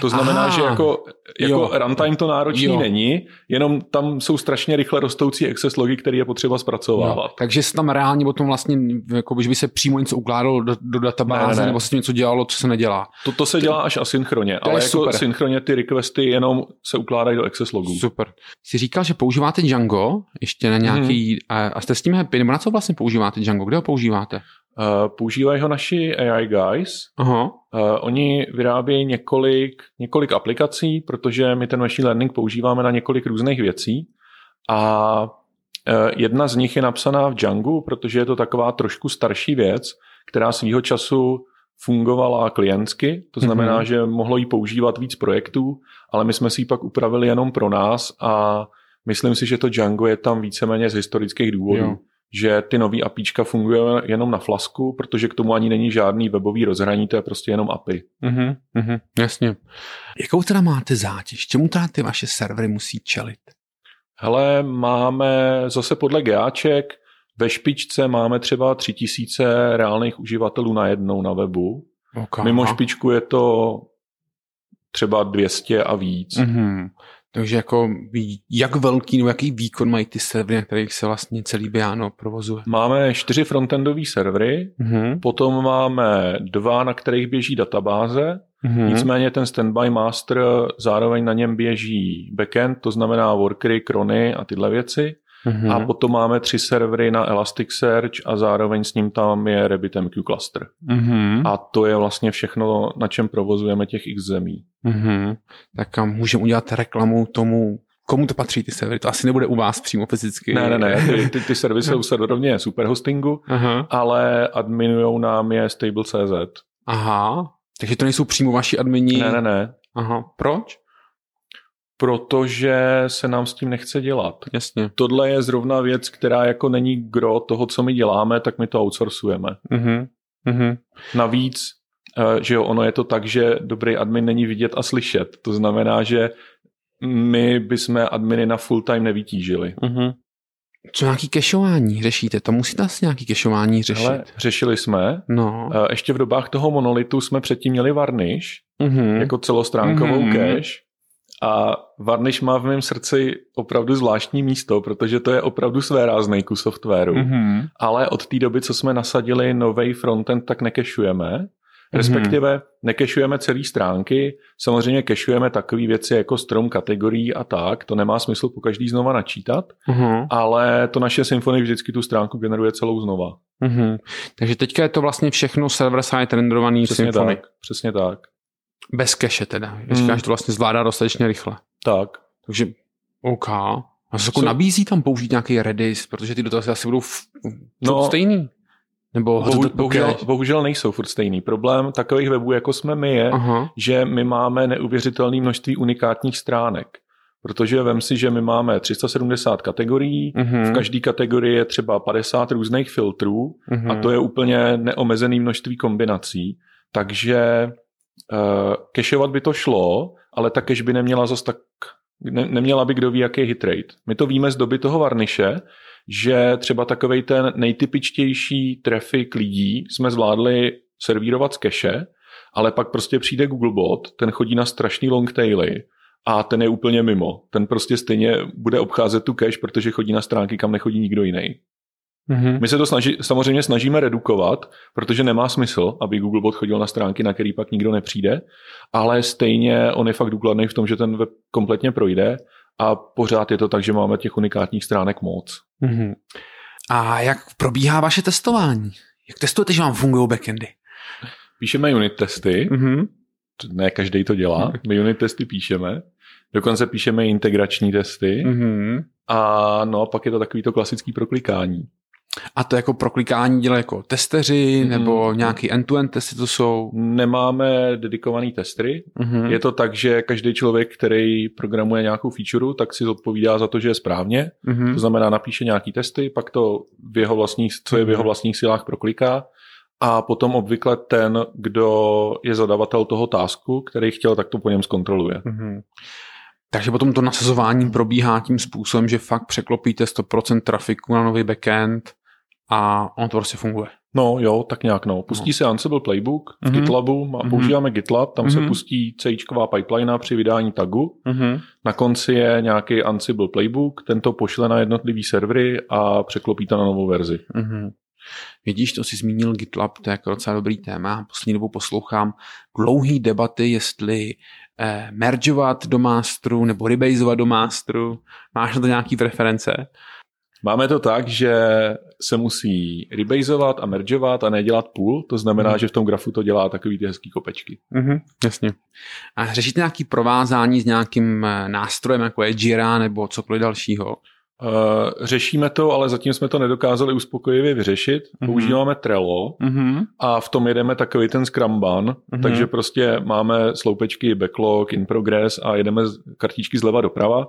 To znamená, Aha, že jako, jako runtime to náročný jo. není, jenom tam jsou strašně rychle rostoucí access logy, které je potřeba zpracovávat. Jo. Takže se tam reálně potom vlastně, jako by se přímo něco ukládalo do, do databáze, ne, ne. nebo se něco dělalo, co se nedělá. To, to se dělá až asynchronně, ale jako super. synchronně ty requesty jenom se ukládají do access logů. Super. Jsi říkal, že používáte Django ještě na nějaký, hmm. a, a jste s tím happy, nebo na co vlastně používáte Django? Kde ho používáte? Uh, používají ho naši AI guys. Aha. Uh, oni vyrábějí několik, několik aplikací, protože my ten machine learning používáme na několik různých věcí. A uh, jedna z nich je napsaná v Django, protože je to taková trošku starší věc, která svýho času fungovala klientsky, to znamená, mm-hmm. že mohlo jí používat víc projektů, ale my jsme si ji pak upravili jenom pro nás a myslím si, že to Django je tam víceméně z historických důvodů. Jo že ty nový APIčka fungují jenom na flasku, protože k tomu ani není žádný webový rozhraní, to je prostě jenom API. Mm-hmm, mm-hmm, jasně. Jakou teda máte zátěž? Čemu teda ty vaše servery musí čelit? Hele, máme zase podle GAček, ve špičce máme třeba 3000 reálných uživatelů na jednou na webu. Okay. Mimo špičku je to třeba 200 a víc. Mm-hmm. Takže jako jak velký nebo jaký výkon mají ty servery, na kterých se vlastně celý Biano provozuje? Máme čtyři frontendové servery, mm-hmm. potom máme dva, na kterých běží databáze, mm-hmm. nicméně ten standby master zároveň na něm běží backend, to znamená workery, krony a tyhle věci. Mm-hmm. A potom máme tři servery na Elasticsearch a zároveň s ním tam je RabbitMQ cluster. Mm-hmm. A to je vlastně všechno, na čem provozujeme těch x zemí. Mm-hmm. Tak můžeme udělat reklamu tomu, komu to patří ty servery? To asi nebude u vás přímo fyzicky. Ne, ne, ne. Ty, ty, ty servery jsou serverovně superhostingu, Aha. ale adminujou nám je Stable.cz. Aha, takže to nejsou přímo vaši admini? Ne, ne, ne. Aha, proč? Protože se nám s tím nechce dělat. Jasně. Tohle je zrovna věc, která jako není gro toho, co my děláme, tak my to outsourcujeme. Mm-hmm. Mm-hmm. Navíc eh, že jo, ono je to tak, že dobrý admin není vidět a slyšet. To znamená, že my bychom adminy na full time nevytížili. Uh-huh. Co nějaký kešování řešíte? To musíte asi nějaký kešování řešit. Ale řešili jsme. No. Eh, ještě v dobách toho monolitu jsme předtím měli Varnish, uh-huh. jako celostránkovou uh-huh. cache. A Varnish má v mém srdci opravdu zvláštní místo, protože to je opravdu své ráznej kus softwaru. Mm-hmm. Ale od té doby, co jsme nasadili nový frontend, tak nekešujeme. Respektive nekešujeme celé stránky, samozřejmě kešujeme takové věci jako strom kategorií a tak, to nemá smysl po každý znova načítat, uh-huh. ale to naše Symfony vždycky tu stránku generuje celou znova. Uh-huh. Takže teďka je to vlastně všechno server-side renderovaný přesně Symfony. Tak, přesně tak. Bez keše teda. Říkáš, hmm. to vlastně zvládá dostatečně rychle. Tak. Takže OK. A se jako nabízí tam použít nějaký Redis, protože ty dotazy asi budou f- no, stejný. Nebo bohu, bohužel, bohužel nejsou furt stejný. Problém takových webů, jako jsme my, je, Aha. že my máme neuvěřitelné množství unikátních stránek. Protože vem si, že my máme 370 kategorií, uh-huh. v každé kategorii je třeba 50 různých filtrů uh-huh. a to je úplně neomezený množství kombinací. Takže uh, kešovat by to šlo, ale ta cache by neměla zas tak ne, neměla by kdo ví, jaký hit rate. My to víme z doby toho varniše, že třeba takovej ten nejtypičtější trafik lidí jsme zvládli servírovat z cache, ale pak prostě přijde Googlebot, ten chodí na strašný long taily a ten je úplně mimo. Ten prostě stejně bude obcházet tu cache, protože chodí na stránky, kam nechodí nikdo jiný. Mm-hmm. My se to snaží, samozřejmě snažíme redukovat, protože nemá smysl, aby Googlebot chodil na stránky, na který pak nikdo nepřijde, ale stejně on je fakt důkladný v tom, že ten web kompletně projde a pořád je to tak, že máme těch unikátních stránek moc. Mm-hmm. A jak probíhá vaše testování? Jak testujete, že vám fungují backendy? Píšeme unit testy. Mm-hmm. Ne každý to dělá. My unit testy píšeme. Dokonce píšeme integrační testy. Mm-hmm. A no a pak je to takový to klasický proklikání. A to jako proklikání dělají jako testeři mm. nebo nějaký end-to-end testy to jsou? Nemáme dedikovaný testery. Mm-hmm. Je to tak, že každý člověk, který programuje nějakou feature, tak si zodpovídá za to, že je správně. Mm-hmm. To znamená, napíše nějaký testy, pak to v jeho vlastních, co je v jeho mhm. vlastních silách prokliká a potom obvykle ten, kdo je zadavatel toho tásku, který chtěl, tak to po něm zkontroluje. Mm-hmm. Takže potom to nasazování probíhá tím způsobem, že fakt překlopíte 100% trafiku na nový backend a on to prostě funguje. No jo, tak nějak no. Pustí no. se Ansible Playbook v mm-hmm. GitLabu, má, mm-hmm. používáme GitLab, tam mm-hmm. se mhm. pustí ci pipeline při vydání tagu. Mm-hmm. Na konci je nějaký Ansible Playbook, ten to pošle na jednotlivý servery a překlopí to na novou verzi. Mm-hmm. Vidíš, to si zmínil GitLab, to je jako docela dobrý téma. Poslední dobu poslouchám dlouhý debaty, jestli eh, mergeovat do masteru nebo rebaseovat do masteru. Máš na to nějaký preference? Máme to tak, že se musí rebaseovat a mergeovat a nedělat půl, to znamená, mm. že v tom grafu to dělá takový ty hezký kopečky. Mm-hmm, jasně. A řešíte nějaký provázání s nějakým eh, nástrojem, jako je Jira nebo cokoliv dalšího? Uh, řešíme to, ale zatím jsme to nedokázali uspokojivě vyřešit. Mm-hmm. Používáme Trello mm-hmm. a v tom jedeme takový ten Scrumban, mm-hmm. takže prostě máme sloupečky backlog, in progress a jedeme kartičky zleva doprava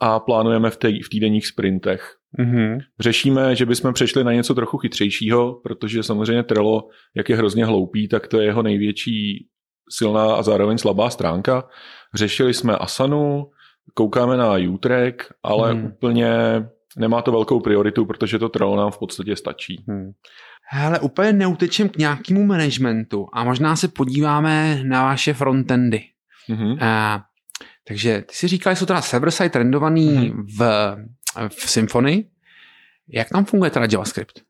a plánujeme v, v týdenních sprintech. Mm-hmm. Řešíme, že bychom přešli na něco trochu chytřejšího, protože samozřejmě Trello, jak je hrozně hloupý, tak to je jeho největší silná a zároveň slabá stránka. Řešili jsme Asanu, koukáme na U-Track, ale mm. úplně nemá to velkou prioritu, protože to Trello nám v podstatě stačí. Mm. Hele, úplně neutečem k nějakému managementu a možná se podíváme na vaše frontendy. Mm-hmm. A, takže ty si říkal, že jsou teda server-side rendovaný mm-hmm. v, v Symfony. Jak tam funguje teda JavaScript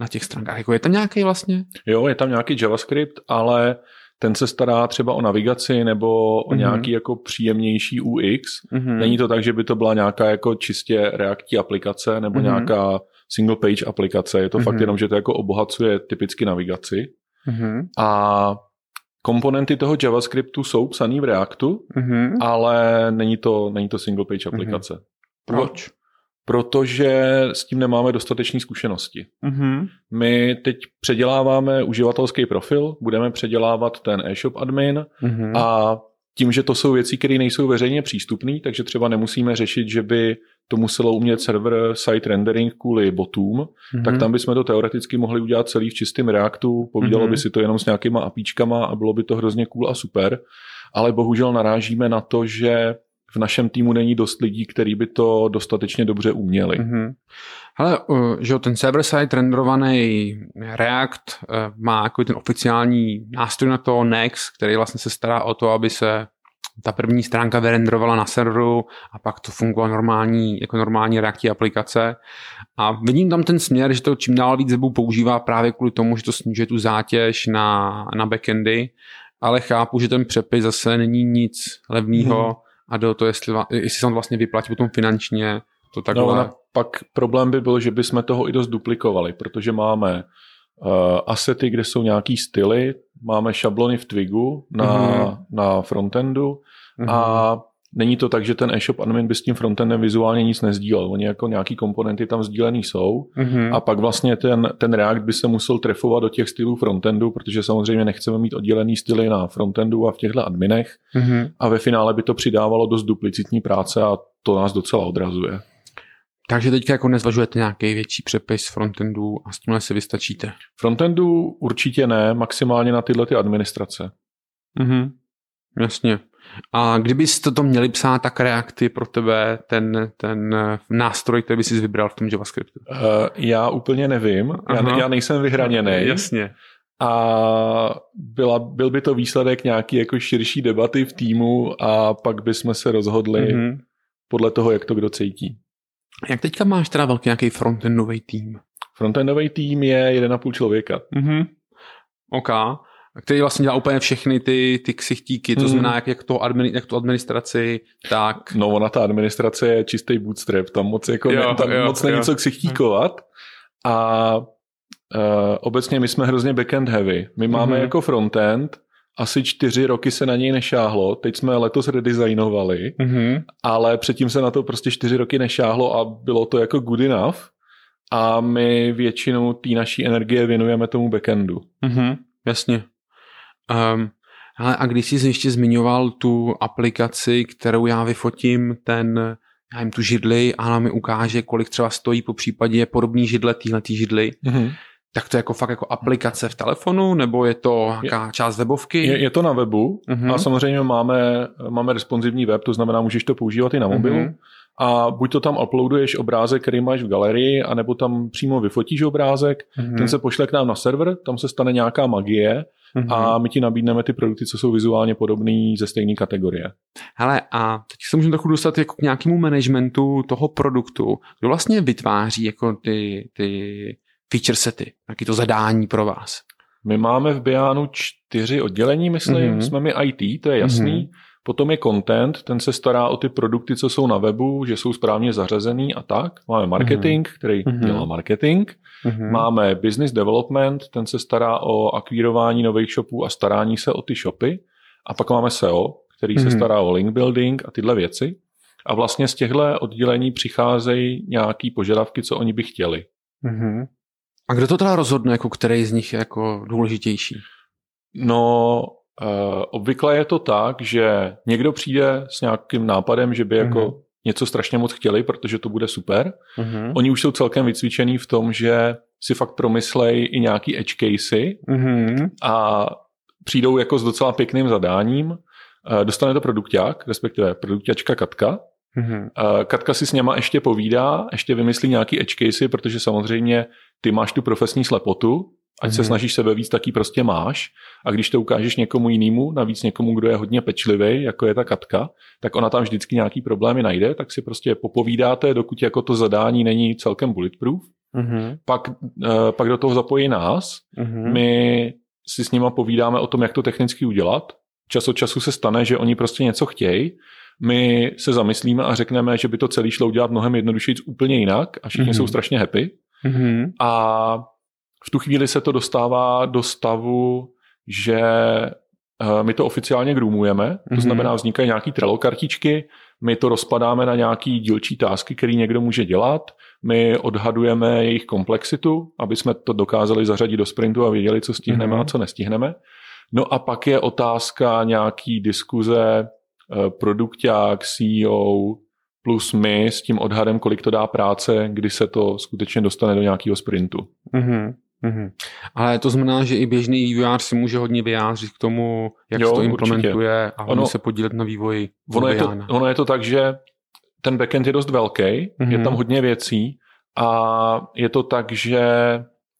na těch stránkách? Jako je tam nějaký vlastně? Jo, je tam nějaký JavaScript, ale ten se stará třeba o navigaci nebo o mm-hmm. nějaký jako příjemnější UX. Mm-hmm. Není to tak, že by to byla nějaká jako čistě reaktí aplikace nebo mm-hmm. nějaká single page aplikace. Je to mm-hmm. fakt jenom, že to jako obohacuje typicky navigaci. Mm-hmm. A komponenty toho JavaScriptu jsou psaný v Reactu, mm-hmm. ale není to, není to single page aplikace. Mm-hmm. Proč? protože s tím nemáme dostatečné zkušenosti. Mm-hmm. My teď předěláváme uživatelský profil, budeme předělávat ten e-shop admin mm-hmm. a tím, že to jsou věci, které nejsou veřejně přístupné, takže třeba nemusíme řešit, že by to muselo umět server site rendering kvůli botům, mm-hmm. tak tam bychom to teoreticky mohli udělat celý v čistém Reactu, povídalo mm-hmm. by si to jenom s nějakýma apíčkama a bylo by to hrozně cool a super, ale bohužel narážíme na to, že v našem týmu není dost lidí, kteří by to dostatečně dobře uměli. Mm-hmm. Hele, že ten server-side renderovaný React eh, má jako ten oficiální nástroj na to Next, který vlastně se stará o to, aby se ta první stránka vyrenderovala na serveru a pak to fungovalo normální, jako normální Reacti aplikace. A vidím tam ten směr, že to čím dál víc zebou používá právě kvůli tomu, že to snižuje tu zátěž na, na backendy, ale chápu, že ten přepis zase není nic levného hmm. a do to, jestli, jestli se on vlastně vyplatí potom finančně, to takhle... No, pak problém by byl, že bychom toho i dost duplikovali, protože máme uh, asety, kde jsou nějaký styly, máme šablony v Twigu na, mm-hmm. na frontendu mm-hmm. a není to tak, že ten e-shop admin by s tím frontendem vizuálně nic nezdílel. Oni jako nějaký komponenty tam sdílený jsou mm-hmm. a pak vlastně ten, ten React by se musel trefovat do těch stylů frontendu, protože samozřejmě nechceme mít oddělený styly na frontendu a v těchto adminech mm-hmm. a ve finále by to přidávalo dost duplicitní práce a to nás docela odrazuje. Takže teď jako nezvažujete nějaký větší přepis frontendu a s tímhle si vystačíte? Frontendu určitě ne, maximálně na tyhle ty administrace. Mhm, jasně. A kdybyste to měli psát, tak React pro tebe ten, ten nástroj, který bys vybral v tom JavaScriptu? Uh, já úplně nevím, já, já nejsem vyhraněný. Jasně. A byla, byl by to výsledek nějaký jako širší debaty v týmu a pak bychom se rozhodli mm-hmm. podle toho, jak to kdo cítí. Jak teďka máš teda velký nějaký frontendový tým? Frontendový tým je 1,5 člověka. Mhm. OK. Který vlastně dělá úplně všechny ty, ty ksichtíky, to mm. znamená jak, jak, to admin, jak tu administraci, tak... No ona ta administrace je čistý bootstrap, tam moc, jako jo, ne, tam jo, moc není jo. co ksichtíkovat. A uh, obecně my jsme hrozně backend heavy. My máme mm. jako frontend asi čtyři roky se na něj nešáhlo, teď jsme letos redesignovali, mm-hmm. ale předtím se na to prostě čtyři roky nešáhlo a bylo to jako good enough a my většinu té naší energie věnujeme tomu backendu. Mm-hmm, jasně. Um, ale a když jsi ještě zmiňoval tu aplikaci, kterou já vyfotím, ten, já jim tu židli a ona mi ukáže, kolik třeba stojí po případě podobný židle, týhletý židly, mm-hmm tak to je jako fakt jako aplikace v telefonu, nebo je to nějaká část webovky? Je, je to na webu uh-huh. a samozřejmě máme, máme responsivní web, to znamená, můžeš to používat i na mobilu. Uh-huh. A buď to tam uploaduješ obrázek, který máš v galerii, anebo tam přímo vyfotíš obrázek, uh-huh. ten se pošle k nám na server, tam se stane nějaká magie uh-huh. a my ti nabídneme ty produkty, co jsou vizuálně podobné ze stejné kategorie. Hele, a teď se můžeme trochu dostat jako k nějakému managementu toho produktu. Kdo vlastně vytváří jako ty, ty feature sety, jaký to zadání pro vás? My máme v Bianu čtyři oddělení, myslím. Mm-hmm. Jsme mi IT, to je jasný. Mm-hmm. Potom je content, ten se stará o ty produkty, co jsou na webu, že jsou správně zařazený a tak. Máme marketing, mm-hmm. který mm-hmm. dělá marketing. Mm-hmm. Máme business development, ten se stará o akvírování nových shopů a starání se o ty shopy. A pak máme SEO, který mm-hmm. se stará o link building a tyhle věci. A vlastně z těchto oddělení přicházejí nějaké požadavky, co oni by chtěli. Mm-hmm. A kdo to teda rozhodne, jako který z nich je jako důležitější? No, uh, obvykle je to tak, že někdo přijde s nějakým nápadem, že by jako uh-huh. něco strašně moc chtěli, protože to bude super. Uh-huh. Oni už jsou celkem vycvičení v tom, že si fakt promyslej i nějaký edge casey uh-huh. a přijdou jako s docela pěkným zadáním. Uh, dostane to produkták, respektive produkťačka Katka, Mm-hmm. Katka si s něma ještě povídá, ještě vymyslí nějaký edge casey, protože samozřejmě ty máš tu profesní slepotu, ať mm-hmm. se snažíš sebe víc, taky prostě máš. A když to ukážeš někomu jinému, navíc někomu, kdo je hodně pečlivý, jako je ta Katka, tak ona tam vždycky nějaký problémy najde, tak si prostě popovídáte, dokud jako to zadání není celkem bulletproof. Mm-hmm. Pak, uh, pak do toho zapojí nás, mm-hmm. my si s nima povídáme o tom, jak to technicky udělat. Čas od času se stane, že oni prostě něco chtějí, my se zamyslíme a řekneme, že by to celý šlo udělat mnohem jednodušeji úplně jinak a všichni mm-hmm. jsou strašně happy. Mm-hmm. A v tu chvíli se to dostává do stavu, že eh, my to oficiálně groomujeme, to mm-hmm. znamená vznikají nějaký Trello kartičky, my to rozpadáme na nějaký dílčí tásky, který někdo může dělat, my odhadujeme jejich komplexitu, aby jsme to dokázali zařadit do sprintu a věděli, co stihneme mm-hmm. a co nestihneme. No a pak je otázka nějaký diskuze produkták, CEO plus my s tím odhadem, kolik to dá práce, kdy se to skutečně dostane do nějakého sprintu. Mm-hmm. Mm-hmm. Ale to znamená, že i běžný vývojář si může hodně vyjádřit k tomu, jak jo, se to implementuje určitě. a ono, se podílet na vývoji. Ono je, to, ono je to tak, že ten backend je dost velký, mm-hmm. je tam hodně věcí a je to tak, že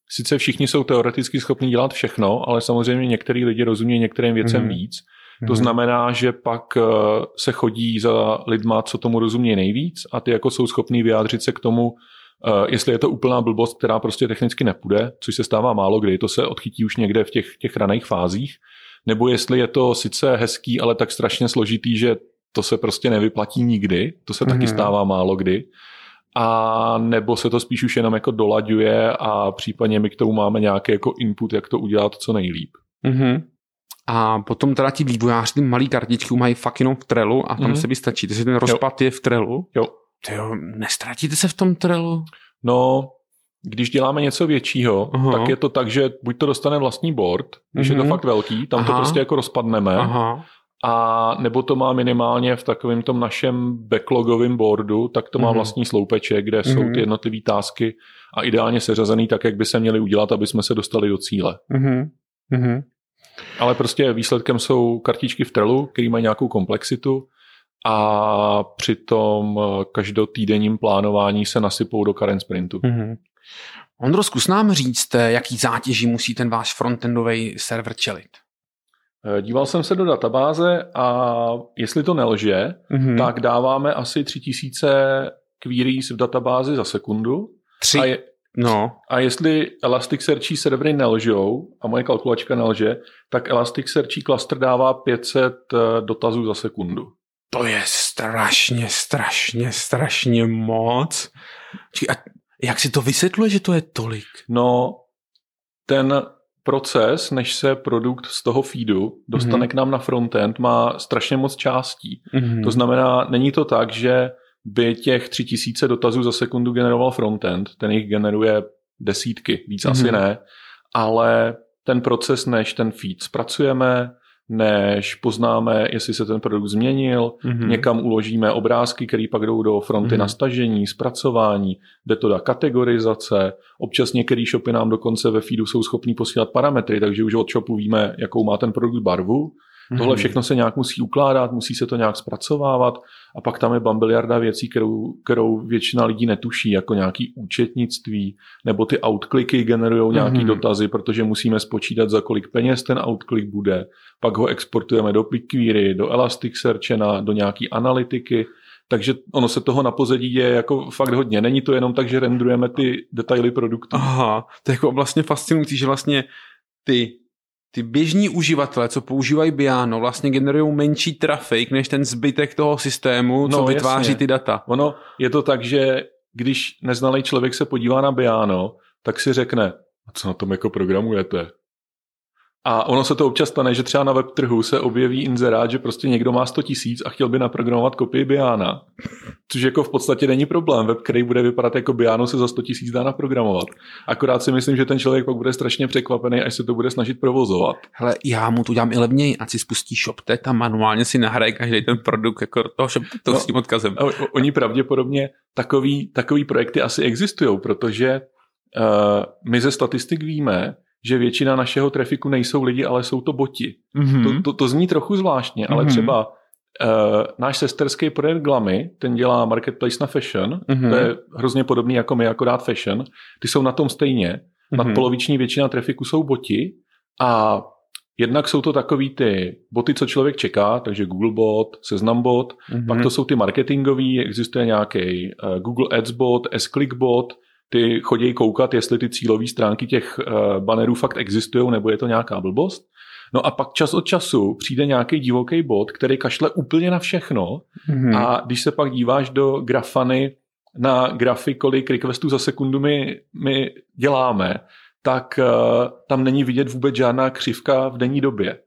sice všichni jsou teoreticky schopni dělat všechno, ale samozřejmě některý lidi rozumí některým věcem mm-hmm. víc. To mm-hmm. znamená, že pak eh, se chodí za lidma, co tomu rozumí nejvíc a ty jako jsou schopní vyjádřit se k tomu, Uh, jestli je to úplná blbost, která prostě technicky nepůjde, což se stává málo kdy, to se odchytí už někde v těch, těch raných fázích, nebo jestli je to sice hezký, ale tak strašně složitý, že to se prostě nevyplatí nikdy, to se mm-hmm. taky mhm. stává málo kdy, a nebo se to spíš už jenom jako dolaďuje a případně my k tomu máme nějaký jako input, jak to udělat co nejlíp. Mm-hmm. A potom teda ti vývojáři ty malý kartičky mají fakt jenom v trelu a tam mm-hmm. se vystačí. Takže ten rozpad jo. je v trelu. Jo. Tyjo, nestratíte se v tom trelu? No, když děláme něco většího, Aha. tak je to tak, že buď to dostane vlastní board, když mm-hmm. je to mhm. fakt velký, tam Aha. to prostě jako rozpadneme, Aha. a nebo to má minimálně v takovém tom našem backlogovém boardu, tak to má mm-hmm. vlastní sloupeček, kde mm-hmm. jsou ty mhm. jednotlivé tásky a ideálně seřazený tak, jak by se měly udělat, aby jsme se dostali do cíle. Mm-hmm. Ale prostě výsledkem jsou kartičky v Trellu, které mají nějakou komplexitu a při tom eh, každotýdenním plánování se nasypou do current sprintu. Mm-hmm. Ondro, zkus nám říct, eh, jaký zátěží musí ten váš frontendový server čelit. Eh, díval jsem se do databáze a jestli to nelže, mm-hmm. tak dáváme asi 3000 queries v databázi za sekundu. Tři? A, je, no. a jestli Elasticsearch servery nelžou a moje kalkulačka nelže, tak Elasticsearch cluster dává 500 dotazů za sekundu. To je strašně, strašně, strašně moc. A jak si to vysvětluje, že to je tolik? No, ten proces, než se produkt z toho feedu dostane mm-hmm. k nám na frontend, má strašně moc částí. Mm-hmm. To znamená, není to tak, že by těch 3000 dotazů za sekundu generoval frontend, ten jich generuje desítky, víc mm-hmm. asi ne, ale ten proces, než ten feed zpracujeme, než poznáme, jestli se ten produkt změnil, mm-hmm. někam uložíme obrázky, které pak jdou do fronty mm-hmm. na stažení, zpracování, jde to do kategorizace, občas některé shopy nám dokonce ve feedu jsou schopní posílat parametry, takže už od shopu víme, jakou má ten produkt barvu, Mm-hmm. Tohle všechno se nějak musí ukládat, musí se to nějak zpracovávat a pak tam je bambiliarda věcí, kterou, kterou většina lidí netuší, jako nějaký účetnictví, nebo ty outkliky generují nějaký mm-hmm. dotazy, protože musíme spočítat, za kolik peněz ten outklik bude, pak ho exportujeme do BigQuery, do Elasticsearche, na, do nějaký analytiky, takže ono se toho na pozadí je jako fakt hodně. Není to jenom tak, že rendrujeme ty detaily produktu. Aha, to je jako vlastně fascinující, že vlastně ty ty běžní uživatelé, co používají Biano, vlastně generují menší trafik než ten zbytek toho systému, co no, vytváří jasně. ty data. Ono je to tak, že když neznalý člověk se podívá na Biano, tak si řekne, a co na tom jako programujete? A ono se to občas stane, že třeba na web trhu se objeví inzerát, že prostě někdo má 100 tisíc a chtěl by naprogramovat kopii Biana. Což jako v podstatě není problém. Web, který bude vypadat jako Biano, se za 100 tisíc dá naprogramovat. Akorát si myslím, že ten člověk pak bude strašně překvapený, až se to bude snažit provozovat. Hele, já mu to dělám i levněji, ať si spustí ShopTet a manuálně si nahraje každý ten produkt jako toho to no, s tím odkazem. Oni pravděpodobně takový, takový projekty asi existují, protože uh, my ze statistik víme, že většina našeho trafiku nejsou lidi, ale jsou to boti. Mm-hmm. To, to, to zní trochu zvláštně, ale mm-hmm. třeba uh, náš sesterský projekt Glamy, ten dělá marketplace na fashion, mm-hmm. to je hrozně podobný jako my, akorát fashion, ty jsou na tom stejně, mm-hmm. nadpoloviční většina trafiku jsou boti a Jednak jsou to takový ty boty, co člověk čeká, takže Google bot, Seznam bot, mm-hmm. pak to jsou ty marketingový, existuje nějaký uh, Google Ads bot, S-Click bot, ty chodí koukat, jestli ty cílové stránky těch uh, bannerů fakt existují, nebo je to nějaká blbost. No a pak čas od času přijde nějaký divoký bot, který kašle úplně na všechno mm-hmm. a když se pak díváš do grafany na grafy, kolik requestů za sekundu my, my děláme, tak uh, tam není vidět vůbec žádná křivka v denní době.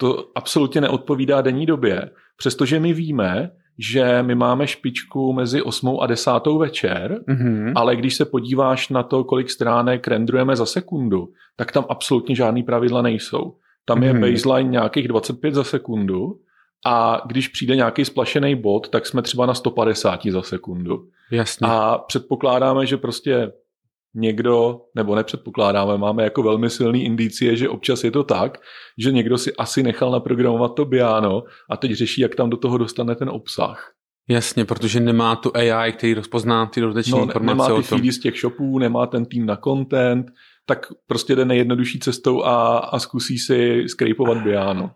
To absolutně neodpovídá denní době, přestože my víme, že my máme špičku mezi 8 a 10 večer, mm-hmm. ale když se podíváš na to, kolik stránek rendrujeme za sekundu, tak tam absolutně žádný pravidla nejsou. tam je mm-hmm. baseline nějakých 25 za sekundu a když přijde nějaký splašený bod, tak jsme třeba na 150 za sekundu. Jasně. A předpokládáme, že prostě někdo, nebo nepředpokládáme, máme jako velmi silný indicie, že občas je to tak, že někdo si asi nechal naprogramovat to Biano a teď řeší, jak tam do toho dostane ten obsah. Jasně, protože nemá tu AI, který rozpozná ty dodatečné no, informace nemá ty feedy z těch shopů, nemá ten tým na content, tak prostě jde nejjednodušší cestou a, a zkusí si skrejpovat Biano.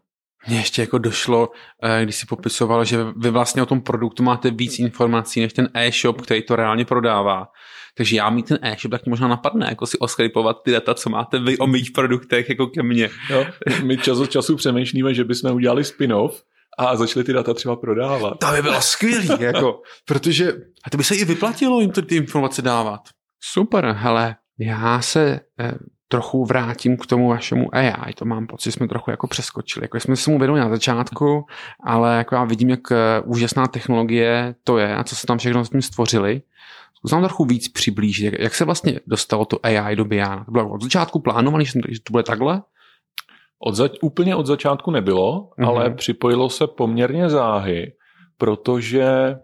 Mně ještě jako došlo, eh, když si popisoval, že vy vlastně o tom produktu máte víc informací než ten e-shop, který to reálně prodává. Takže já mít ten e-shop, tak možná napadne, jako si oskripovat ty data, co máte vy o mých produktech, jako ke mně. Jo, my čas od času přemýšlíme, že bychom udělali spin-off a začali ty data třeba prodávat. To by bylo skvělý, jako, protože a to by se i vyplatilo jim to, ty informace dávat. Super, hele, já se eh, trochu vrátím k tomu vašemu AI. To mám pocit, že jsme trochu jako přeskočili. Jako jsme se mu vědomili na začátku, ale jako já vidím, jak eh, úžasná technologie to je a co se tam všechno s tím stvořili. Zkus nám trochu víc přiblížit, jak, jak se vlastně dostalo to AI do Biana. To bylo od začátku plánované, že to bude takhle? Od za, úplně od začátku nebylo, mm-hmm. ale připojilo se poměrně záhy, protože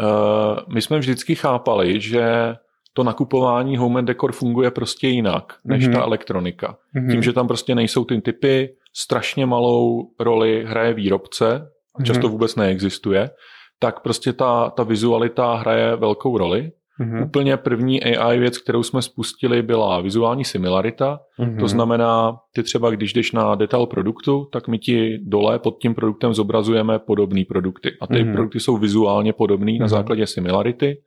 uh, my jsme vždycky chápali, že to nakupování home and decor funguje prostě jinak než mm-hmm. ta elektronika. Mm-hmm. Tím, že tam prostě nejsou ty typy, strašně malou roli hraje výrobce, a často mm-hmm. vůbec neexistuje, tak prostě ta, ta vizualita hraje velkou roli. Mm-hmm. Úplně první AI věc, kterou jsme spustili, byla vizuální similarita. Mm-hmm. To znamená, ty třeba když jdeš na detail produktu, tak my ti dole pod tím produktem zobrazujeme podobné produkty. A ty mm-hmm. produkty jsou vizuálně podobné mm-hmm. na mhm. základě similarity.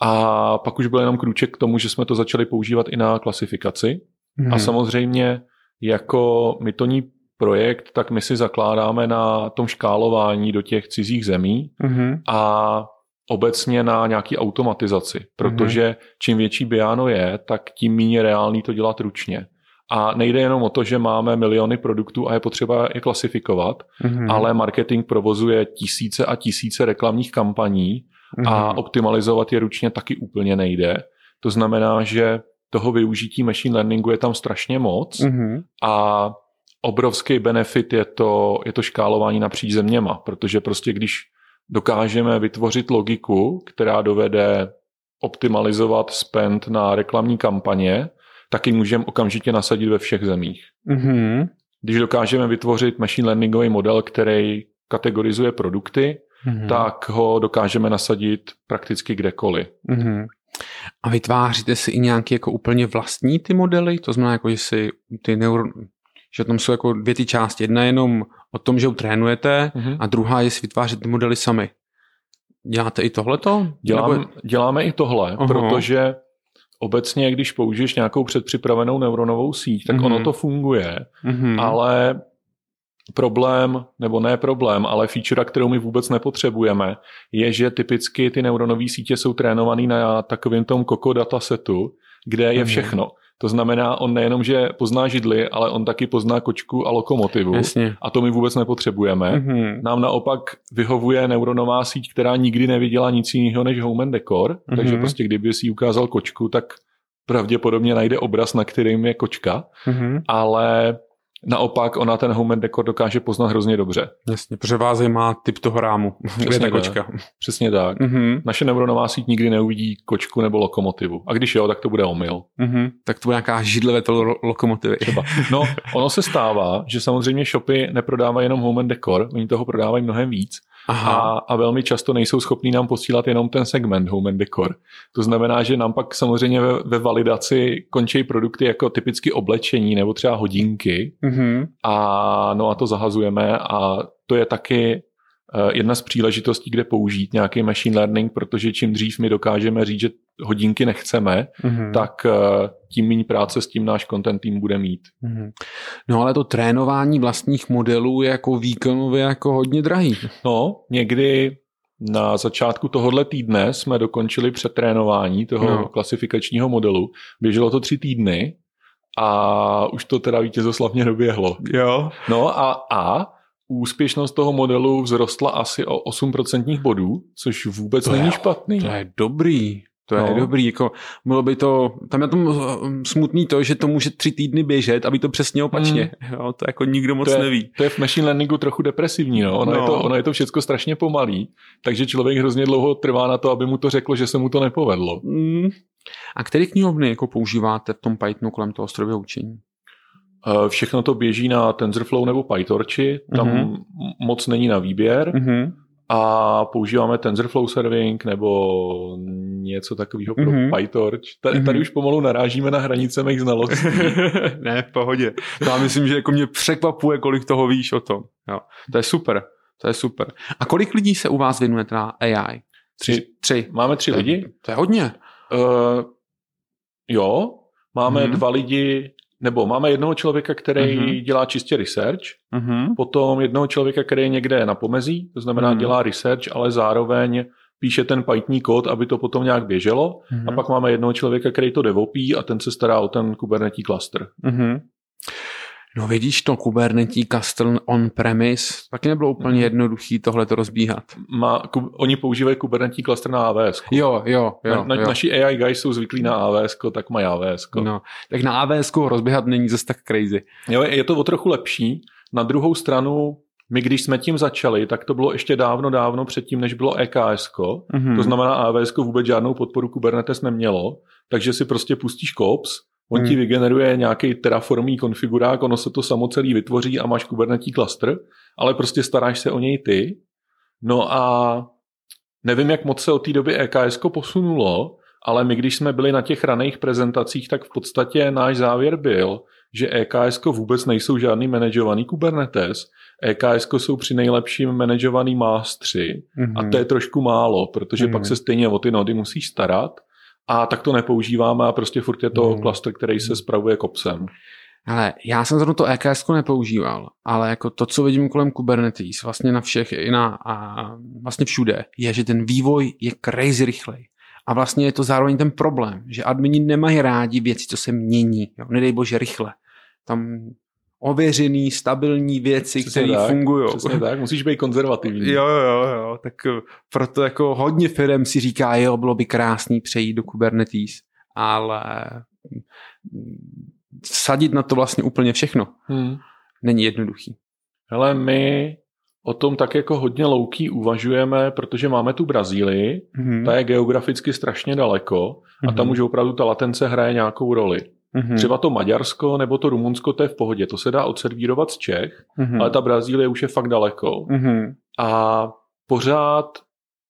A pak už byl jenom krůček k tomu, že jsme to začali používat i na klasifikaci. Mm-hmm. A samozřejmě jako mytoní projekt, tak my si zakládáme na tom škálování do těch cizích zemí mm-hmm. a obecně na nějaký automatizaci, protože mm-hmm. čím větší Biano je, tak tím méně reálný to dělat ručně. A nejde jenom o to, že máme miliony produktů a je potřeba je klasifikovat, mm-hmm. ale marketing provozuje tisíce a tisíce reklamních kampaní mm-hmm. a mhm. optimalizovat je ručně taky úplně nejde. To znamená, že toho využití machine learningu je tam strašně moc mm-hmm. a obrovský benefit je to, je to škálování napříč zeměma, protože prostě když dokážeme vytvořit logiku, která dovede optimalizovat spend na reklamní kampaně, tak ji můžeme okamžitě nasadit ve všech zemích. Mm-hmm. Když dokážeme vytvořit machine learningový model, který kategorizuje produkty, mm-hmm. tak ho dokážeme nasadit prakticky kdekoliv. Mm-hmm. A vytváříte si i nějaké jako úplně vlastní ty modely? To znamená, jako, že si ty neuro, že tam jsou jako dvě ty části. Jedna jenom o tom, že utrénujete mm-hmm. a druhá je si vytvářet ty modely sami. Děláte i tohleto? Dělám, Nebo... Děláme i tohle, uh-huh. protože obecně, když použiješ nějakou předpřipravenou neuronovou síť, tak mm-hmm. ono to funguje, mm-hmm. ale problém, nebo ne problém, ale feature, kterou my vůbec nepotřebujeme, je, že typicky ty neuronové sítě jsou trénované na takovém tom Coco datasetu, kde je všechno. To znamená, on nejenom, že pozná židly, ale on taky pozná kočku a lokomotivu. Jasně. A to my vůbec nepotřebujeme. Mm-hmm. Nám naopak vyhovuje neuronová síť, která nikdy neviděla nic jiného než home and decor. Mm-hmm. Takže prostě kdyby si ukázal kočku, tak pravděpodobně najde obraz, na kterým je kočka. Mm-hmm. Ale Naopak ona ten home and decor dokáže poznat hrozně dobře. Jasně, protože vás má typ toho rámu, kde je ta kočka. Tak. Přesně tak. Mm-hmm. Naše neuronová síť nikdy neuvidí kočku nebo lokomotivu. A když jo, tak to bude omyl. Mm-hmm. Tak to bude nějaká židlivé to lo- lokomotivy. Třeba. No, ono se stává, že samozřejmě shopy neprodávají jenom home and decor, oni toho prodávají mnohem víc. Aha. A, a velmi často nejsou schopní nám posílat jenom ten segment home and decor. To znamená, že nám pak samozřejmě ve, ve validaci končí produkty jako typicky oblečení nebo třeba hodinky mm-hmm. a no a to zahazujeme a to je taky jedna z příležitostí, kde použít nějaký machine learning, protože čím dřív my dokážeme říct, že hodinky nechceme, mm-hmm. tak eh, tím méně práce s tím náš content tým bude mít. Mm-hmm. No ale to trénování vlastních modelů je jako výkonově jako hodně drahý. No, někdy na začátku tohohle týdne jsme dokončili přetrénování toho no. klasifikačního modelu. Běželo to tři týdny a už to teda vítězoslavně doběhlo. Jo. No a, a úspěšnost toho modelu vzrostla asi o 8% bodů, což vůbec to není je, špatný. To je dobrý. To je No. dobrý, jako bylo by to, tam je to smutný to, že to může tři týdny běžet a být to přesně opačně. Jo, to jako nikdo moc to je, neví. To je v machine learningu trochu depresivní, no. Ono, No. Je to, ono je to všechno strašně pomalý, takže člověk hrozně dlouho trvá na to, aby mu to řeklo, že se mu to nepovedlo. Mm. A který knihovny jako používáte v tom Pythonu kolem toho strojového učení? Eh, Všechno to běží na TensorFlow nebo PyTorchi, tam Mhm. m- moc není na výběr Mm-hmm. a používáme TensorFlow Serving nebo něco takového pro Mhm. PyTorch. Tady, Mhm. tady už pomalu narážíme na hranice mých znalostí. ne, v pohodě. Já myslím, že jako mě překvapuje, kolik toho víš o tom. Jo. To je super. To je super. A kolik lidí se u vás věnuje na AI? Tři. Tři. Máme tři To je- lidi. To je hodně. Uh, jo, máme Mhm. dva lidi, nebo máme jednoho člověka, který Mhm. dělá čistě research, Mm-hmm. potom jednoho člověka, který je někde na pomezí, to znamená Mhm. dělá research, ale zároveň píše ten Python kód, aby to potom nějak běželo. Mhm. A pak máme jednoho člověka, který to devopí a ten se stará o ten Kubernetes cluster. Mm-hmm. No vidíš to, Kubernetes Castle on-premise, taky nebylo úplně Mhm. jednoduchý tohle to rozbíhat. Má, ku, oni používají Kubernetes cluster na AWS. Jo, jo, jo. na, na, jo. Naši AI guys jsou zvyklí na AWS, tak mají AWS. No, tak na AWS ho rozběhat není zase tak crazy. Jo, je to o trochu lepší. Na druhou stranu, my když jsme tím začali, tak to bylo ještě dávno, dávno předtím, než bylo EKS. Mm-hmm. To znamená, AWS vůbec žádnou podporu Kubernetes nemělo, takže si prostě pustíš kops, on ti Hmm. vygeneruje nějaký terraformý konfigurák, ono se to samo celý vytvoří a máš Kubernetes cluster, ale prostě staráš se o něj ty. No a nevím, jak moc se od té doby EKS posunulo, ale my, když jsme byli na těch raných prezentacích, tak v podstatě náš závěr byl, že EKS vůbec nejsou žádný manažovaný Kubernetes. EKS jsou při nejlepším manažovaný mástři mm-hmm. a to je trošku málo, protože Mhm. pak se stejně o ty nody musíš starat a tak to nepoužíváme a prostě furt je to Mhm. cluster, který se spravuje kopsem. Ale já jsem zrovna to EKS nepoužíval, ale jako to, co vidím kolem Kubernetes, vlastně na všech, i na, a vlastně všude, je, že ten vývoj je crazy rychlej. A vlastně je to zároveň ten problém, že admini nemají rádi věci, co se mění. Jo? Nedej bože rychle. Tam ověřený, stabilní věci, které fungují. Přesně tak, musíš být konzervativní. Jo, jo, jo, tak eh, proto jako hodně firm si říká, jo, bylo by krásný přejít do Kubernetes, ale mm, sadit na to vlastně úplně všechno Hmm. není jednoduchý. Hele, my o tom tak jako hodně louký uvažujeme, protože máme tu Brazílii, Mm-hmm. ta je geograficky strašně daleko a tam Mhm. už opravdu ta latence hraje nějakou roli. Mm-hmm. Třeba to Maďarsko nebo to Rumunsko, to je v pohodě, to se dá odservírovat z Čech, mm-hmm. ale ta Brazílie už je fakt daleko. mm-hmm. A pořád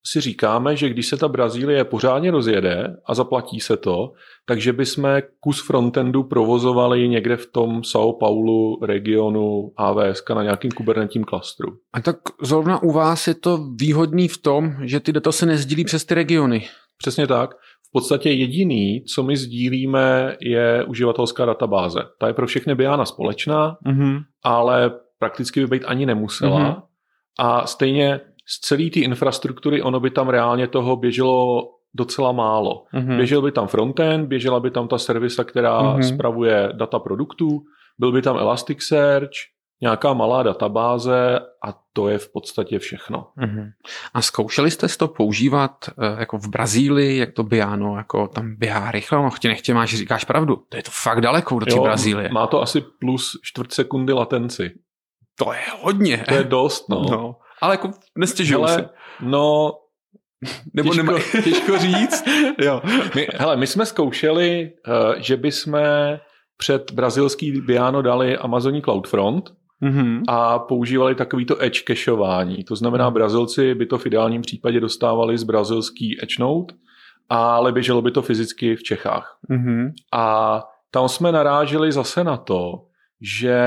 si říkáme, že když se ta Brazílie pořádně rozjede a zaplatí se to, takže bychom kus frontendu provozovali někde v tom São Paulo regionu AWS na nějakým kubernetním klastru. A tak zrovna u vás je to výhodný v tom, že ty data se nezdílí přes ty regiony. Přesně tak. V podstatě jediný, co my sdílíme, je uživatelská databáze. Ta je pro všechny Biana společná, Mm-hmm. ale prakticky by být ani nemusela. Mhm. A stejně z celé té infrastruktury ono by tam reálně toho běželo docela málo. Mm-hmm. Běžel by tam frontend, běžela by tam ta servisa, která Mhm. spravuje data produktů, byl by tam Elasticsearch, nějaká malá databáze a to je v podstatě všechno. Mm-hmm. A zkoušeli jste to používat eh, jako v Brazílii, jak to běháno, jako tam běhá rychle, no chtě nechtě máš, říkáš pravdu, to je to fakt daleko do té Brazílie. má to asi plus čtvrt sekundy latenci. To je hodně. To je dost, no. no. Ale jako nestěžuju si. No, Nebo těžko, nemá... těžko říct. jo. My, hele, my jsme zkoušeli, uh, že bychom před brazilský Biano dali Amazoní CloudFront Mm-hmm. a používali takovýto edge cacheování. To znamená, Brazilci by to v ideálním případě dostávali z brazilský edge node, ale běželo by to fyzicky v Čechách. Mm-hmm. A tam jsme naráželi zase na to, že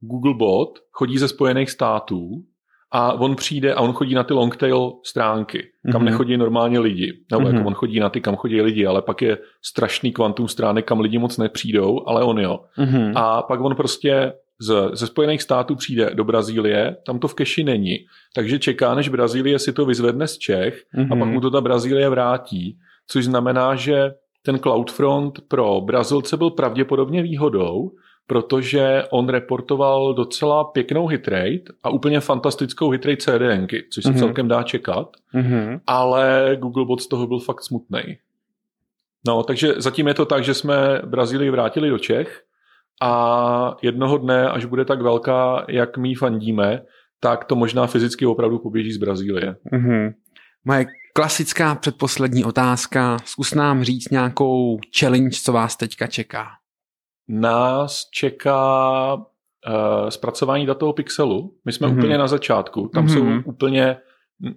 Googlebot chodí ze Spojených států a on přijde a on chodí na ty longtail stránky, kam Mhm. nechodí normálně lidi. Nebo Mhm. jako on chodí na ty, kam chodí lidi, ale pak je strašný kvantum stránek, kam lidi moc nepřijdou, ale on jo. Mm-hmm. A pak on prostě z, ze Spojených států přijde do Brazílie, tam to v keši není, takže čeká, než Brazílie si to vyzvedne z Čech Mhm. a pak mu to ta Brazílie vrátí, což znamená, že ten CloudFront pro Brazilce byl pravděpodobně výhodou, protože on reportoval docela pěknou hitrate a úplně fantastickou hitrate CDNky, což se Mhm. celkem dá čekat, Mm-hmm. ale Googlebot z toho byl fakt smutný. No, takže zatím je to tak, že jsme Brazílii vrátili do Čech a jednoho dne, až bude tak velká, jak my fandíme, tak to možná fyzicky opravdu poběží z Brazílie. Mm-hmm. Moje klasická předposlední otázka. Zkus nám říct nějakou challenge, co vás teďka čeká. Nás čeká uh, zpracování datového pixelu. My jsme mm-hmm. úplně na začátku. Tam mm-hmm. jsou úplně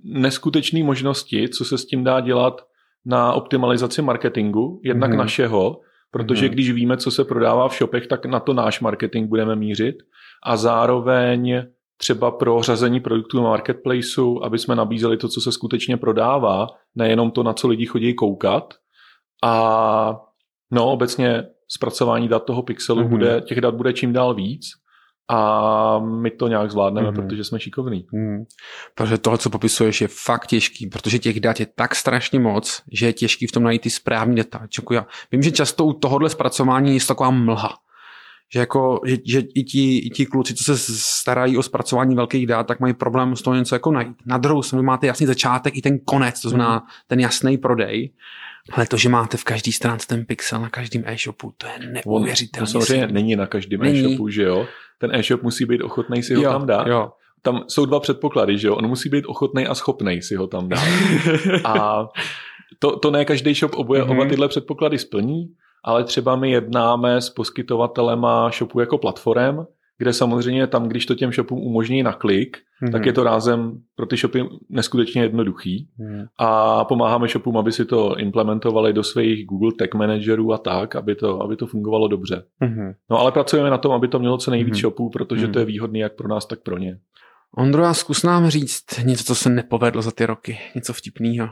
neskutečné možnosti, co se s tím dá dělat na optimalizaci marketingu, jednak mm-hmm. našeho, protože mm-hmm. když víme, co se prodává v shopech, tak na to náš marketing budeme mířit a zároveň třeba pro řazení produktů na marketplaceu, aby jsme nabízeli to, co se skutečně prodává, nejenom to, na co lidi chodí koukat. A no, obecně zpracování dat toho pixelu mm-hmm. bude, těch dat bude čím dál víc a my to nějak zvládneme, mm-hmm. protože jsme šikovní. Mm. Protože tohle, co popisuješ, je fakt těžký, protože těch dat je tak strašně moc, že je těžký v tom najít ty správné data. Já vím, že často u tohohle zpracování je taková mlha. Že, jako, že, že i, ti, i ti kluci, co se starají o zpracování velkých dat, tak mají problém s toho něco jako najít. Na druhou stranu máte jasný začátek i ten konec, to znamená mm. ten jasný prodej. Ale to, že máte v každý stránce ten pixel na každém e-shopu, to je neuvěřitelné. To samozřejmě není na každém e-shopu, že jo? ten e-shop musí být ochotný si ho jo, tam dát. Jo. Tam jsou dva předpoklady, že jo? On musí být ochotný a schopný si ho tam dát. a to, to ne každý shop oboje, mm-hmm. oba tyhle předpoklady splní, ale třeba my jednáme s poskytovatelema shopu jako platform, kde samozřejmě tam, když to těm shopům umožní na klik, mm-hmm. tak je to rázem pro ty shopy neskutečně jednoduchý. Mm. A pomáháme shopům, aby si to implementovali do svých Google Tag Managerů a tak, aby to, aby to fungovalo dobře. Mm-hmm. No ale pracujeme na tom, aby to mělo co nejvíc mm-hmm. shopů, protože mm-hmm. to je výhodný jak pro nás, tak pro ně. Ondro, a zkus nám říct něco, co se nepovedlo za ty roky, něco vtipného.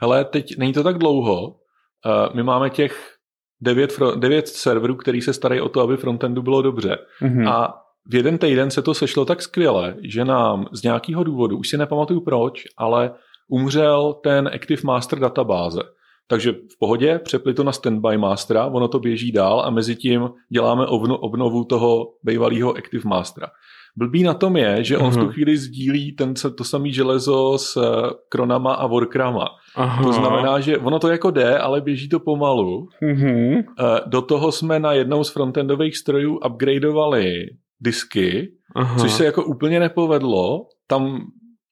Hele, teď není to tak dlouho. Uh, my máme těch devět, devět serverů, který se starají o to, aby frontendu bylo dobře. Mm-hmm. A v jeden týden se to sešlo tak skvěle, že nám z nějakého důvodu, už si nepamatuju proč, ale umřel ten Active Master databáze. Takže v pohodě, přepli to na Standby Mastera, ono to běží dál a mezi tím děláme obnovu toho bývalého Active Mastera. Blbý na tom je, že on uh-huh. v tu mhm. chvíli sdílí ten, to samé železo s kronama a workrama. Aha. To znamená, že ono to jako jde, ale běží to pomalu. Uh-huh. Do toho jsme na jednou z frontendových strojů upgradeovali disky, Aha. což se jako úplně nepovedlo. Tam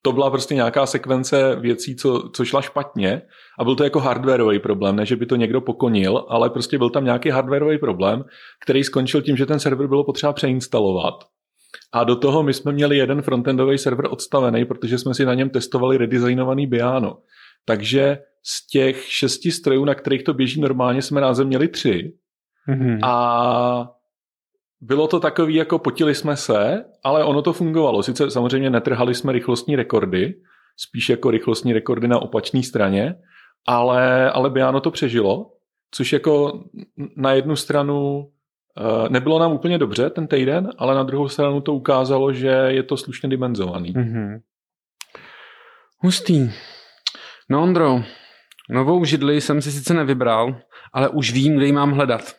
to byla prostě nějaká sekvence věcí, co, co šla špatně a byl to jako hardwareový problém, ne že by to někdo pokonil, ale prostě byl tam nějaký hardwareový problém, který skončil tím, že ten server bylo potřeba přeinstalovat. A do toho my jsme měli jeden frontendový server odstavený, protože jsme si na něm testovali redesignovaný Biano. Takže z těch šesti strojů, na kterých to běží normálně, jsme rázem měli tři. Mm-hmm. A bylo to takový, jako potili jsme se, ale ono to fungovalo. Sice samozřejmě netrhali jsme rychlostní rekordy, spíš jako rychlostní rekordy na opačné straně, ale, ale Biano to přežilo, což jako na jednu stranu nebylo nám úplně dobře ten týden, ale na druhou stranu to ukázalo, že je to slušně dimenzovaný. Mm-hmm. Hustý. No Ondro, novou židli jsem si sice nevybral, ale už vím, kde ji mám hledat.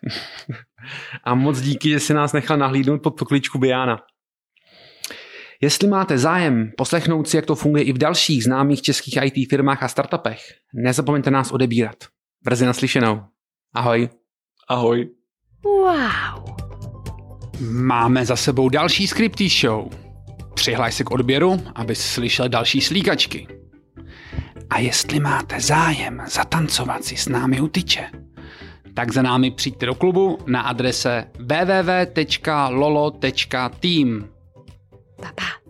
A moc díky, že si nás nechal nahlídnout pod pokličku Biana. Jestli máte zájem poslechnout si, jak to funguje i v dalších známých českých IT firmách a startupech, nezapomeňte nás odebírat. Brzy naslyšenou. Ahoj. Ahoj. Wow. Máme za sebou další Scripty Show. Přihlaj se k odběru, abys slyšel další slíkačky. A jestli máte zájem zatancovat si s námi u tyče, tak za námi přijďte do klubu na adrese www.lolo.team. Pa, pa.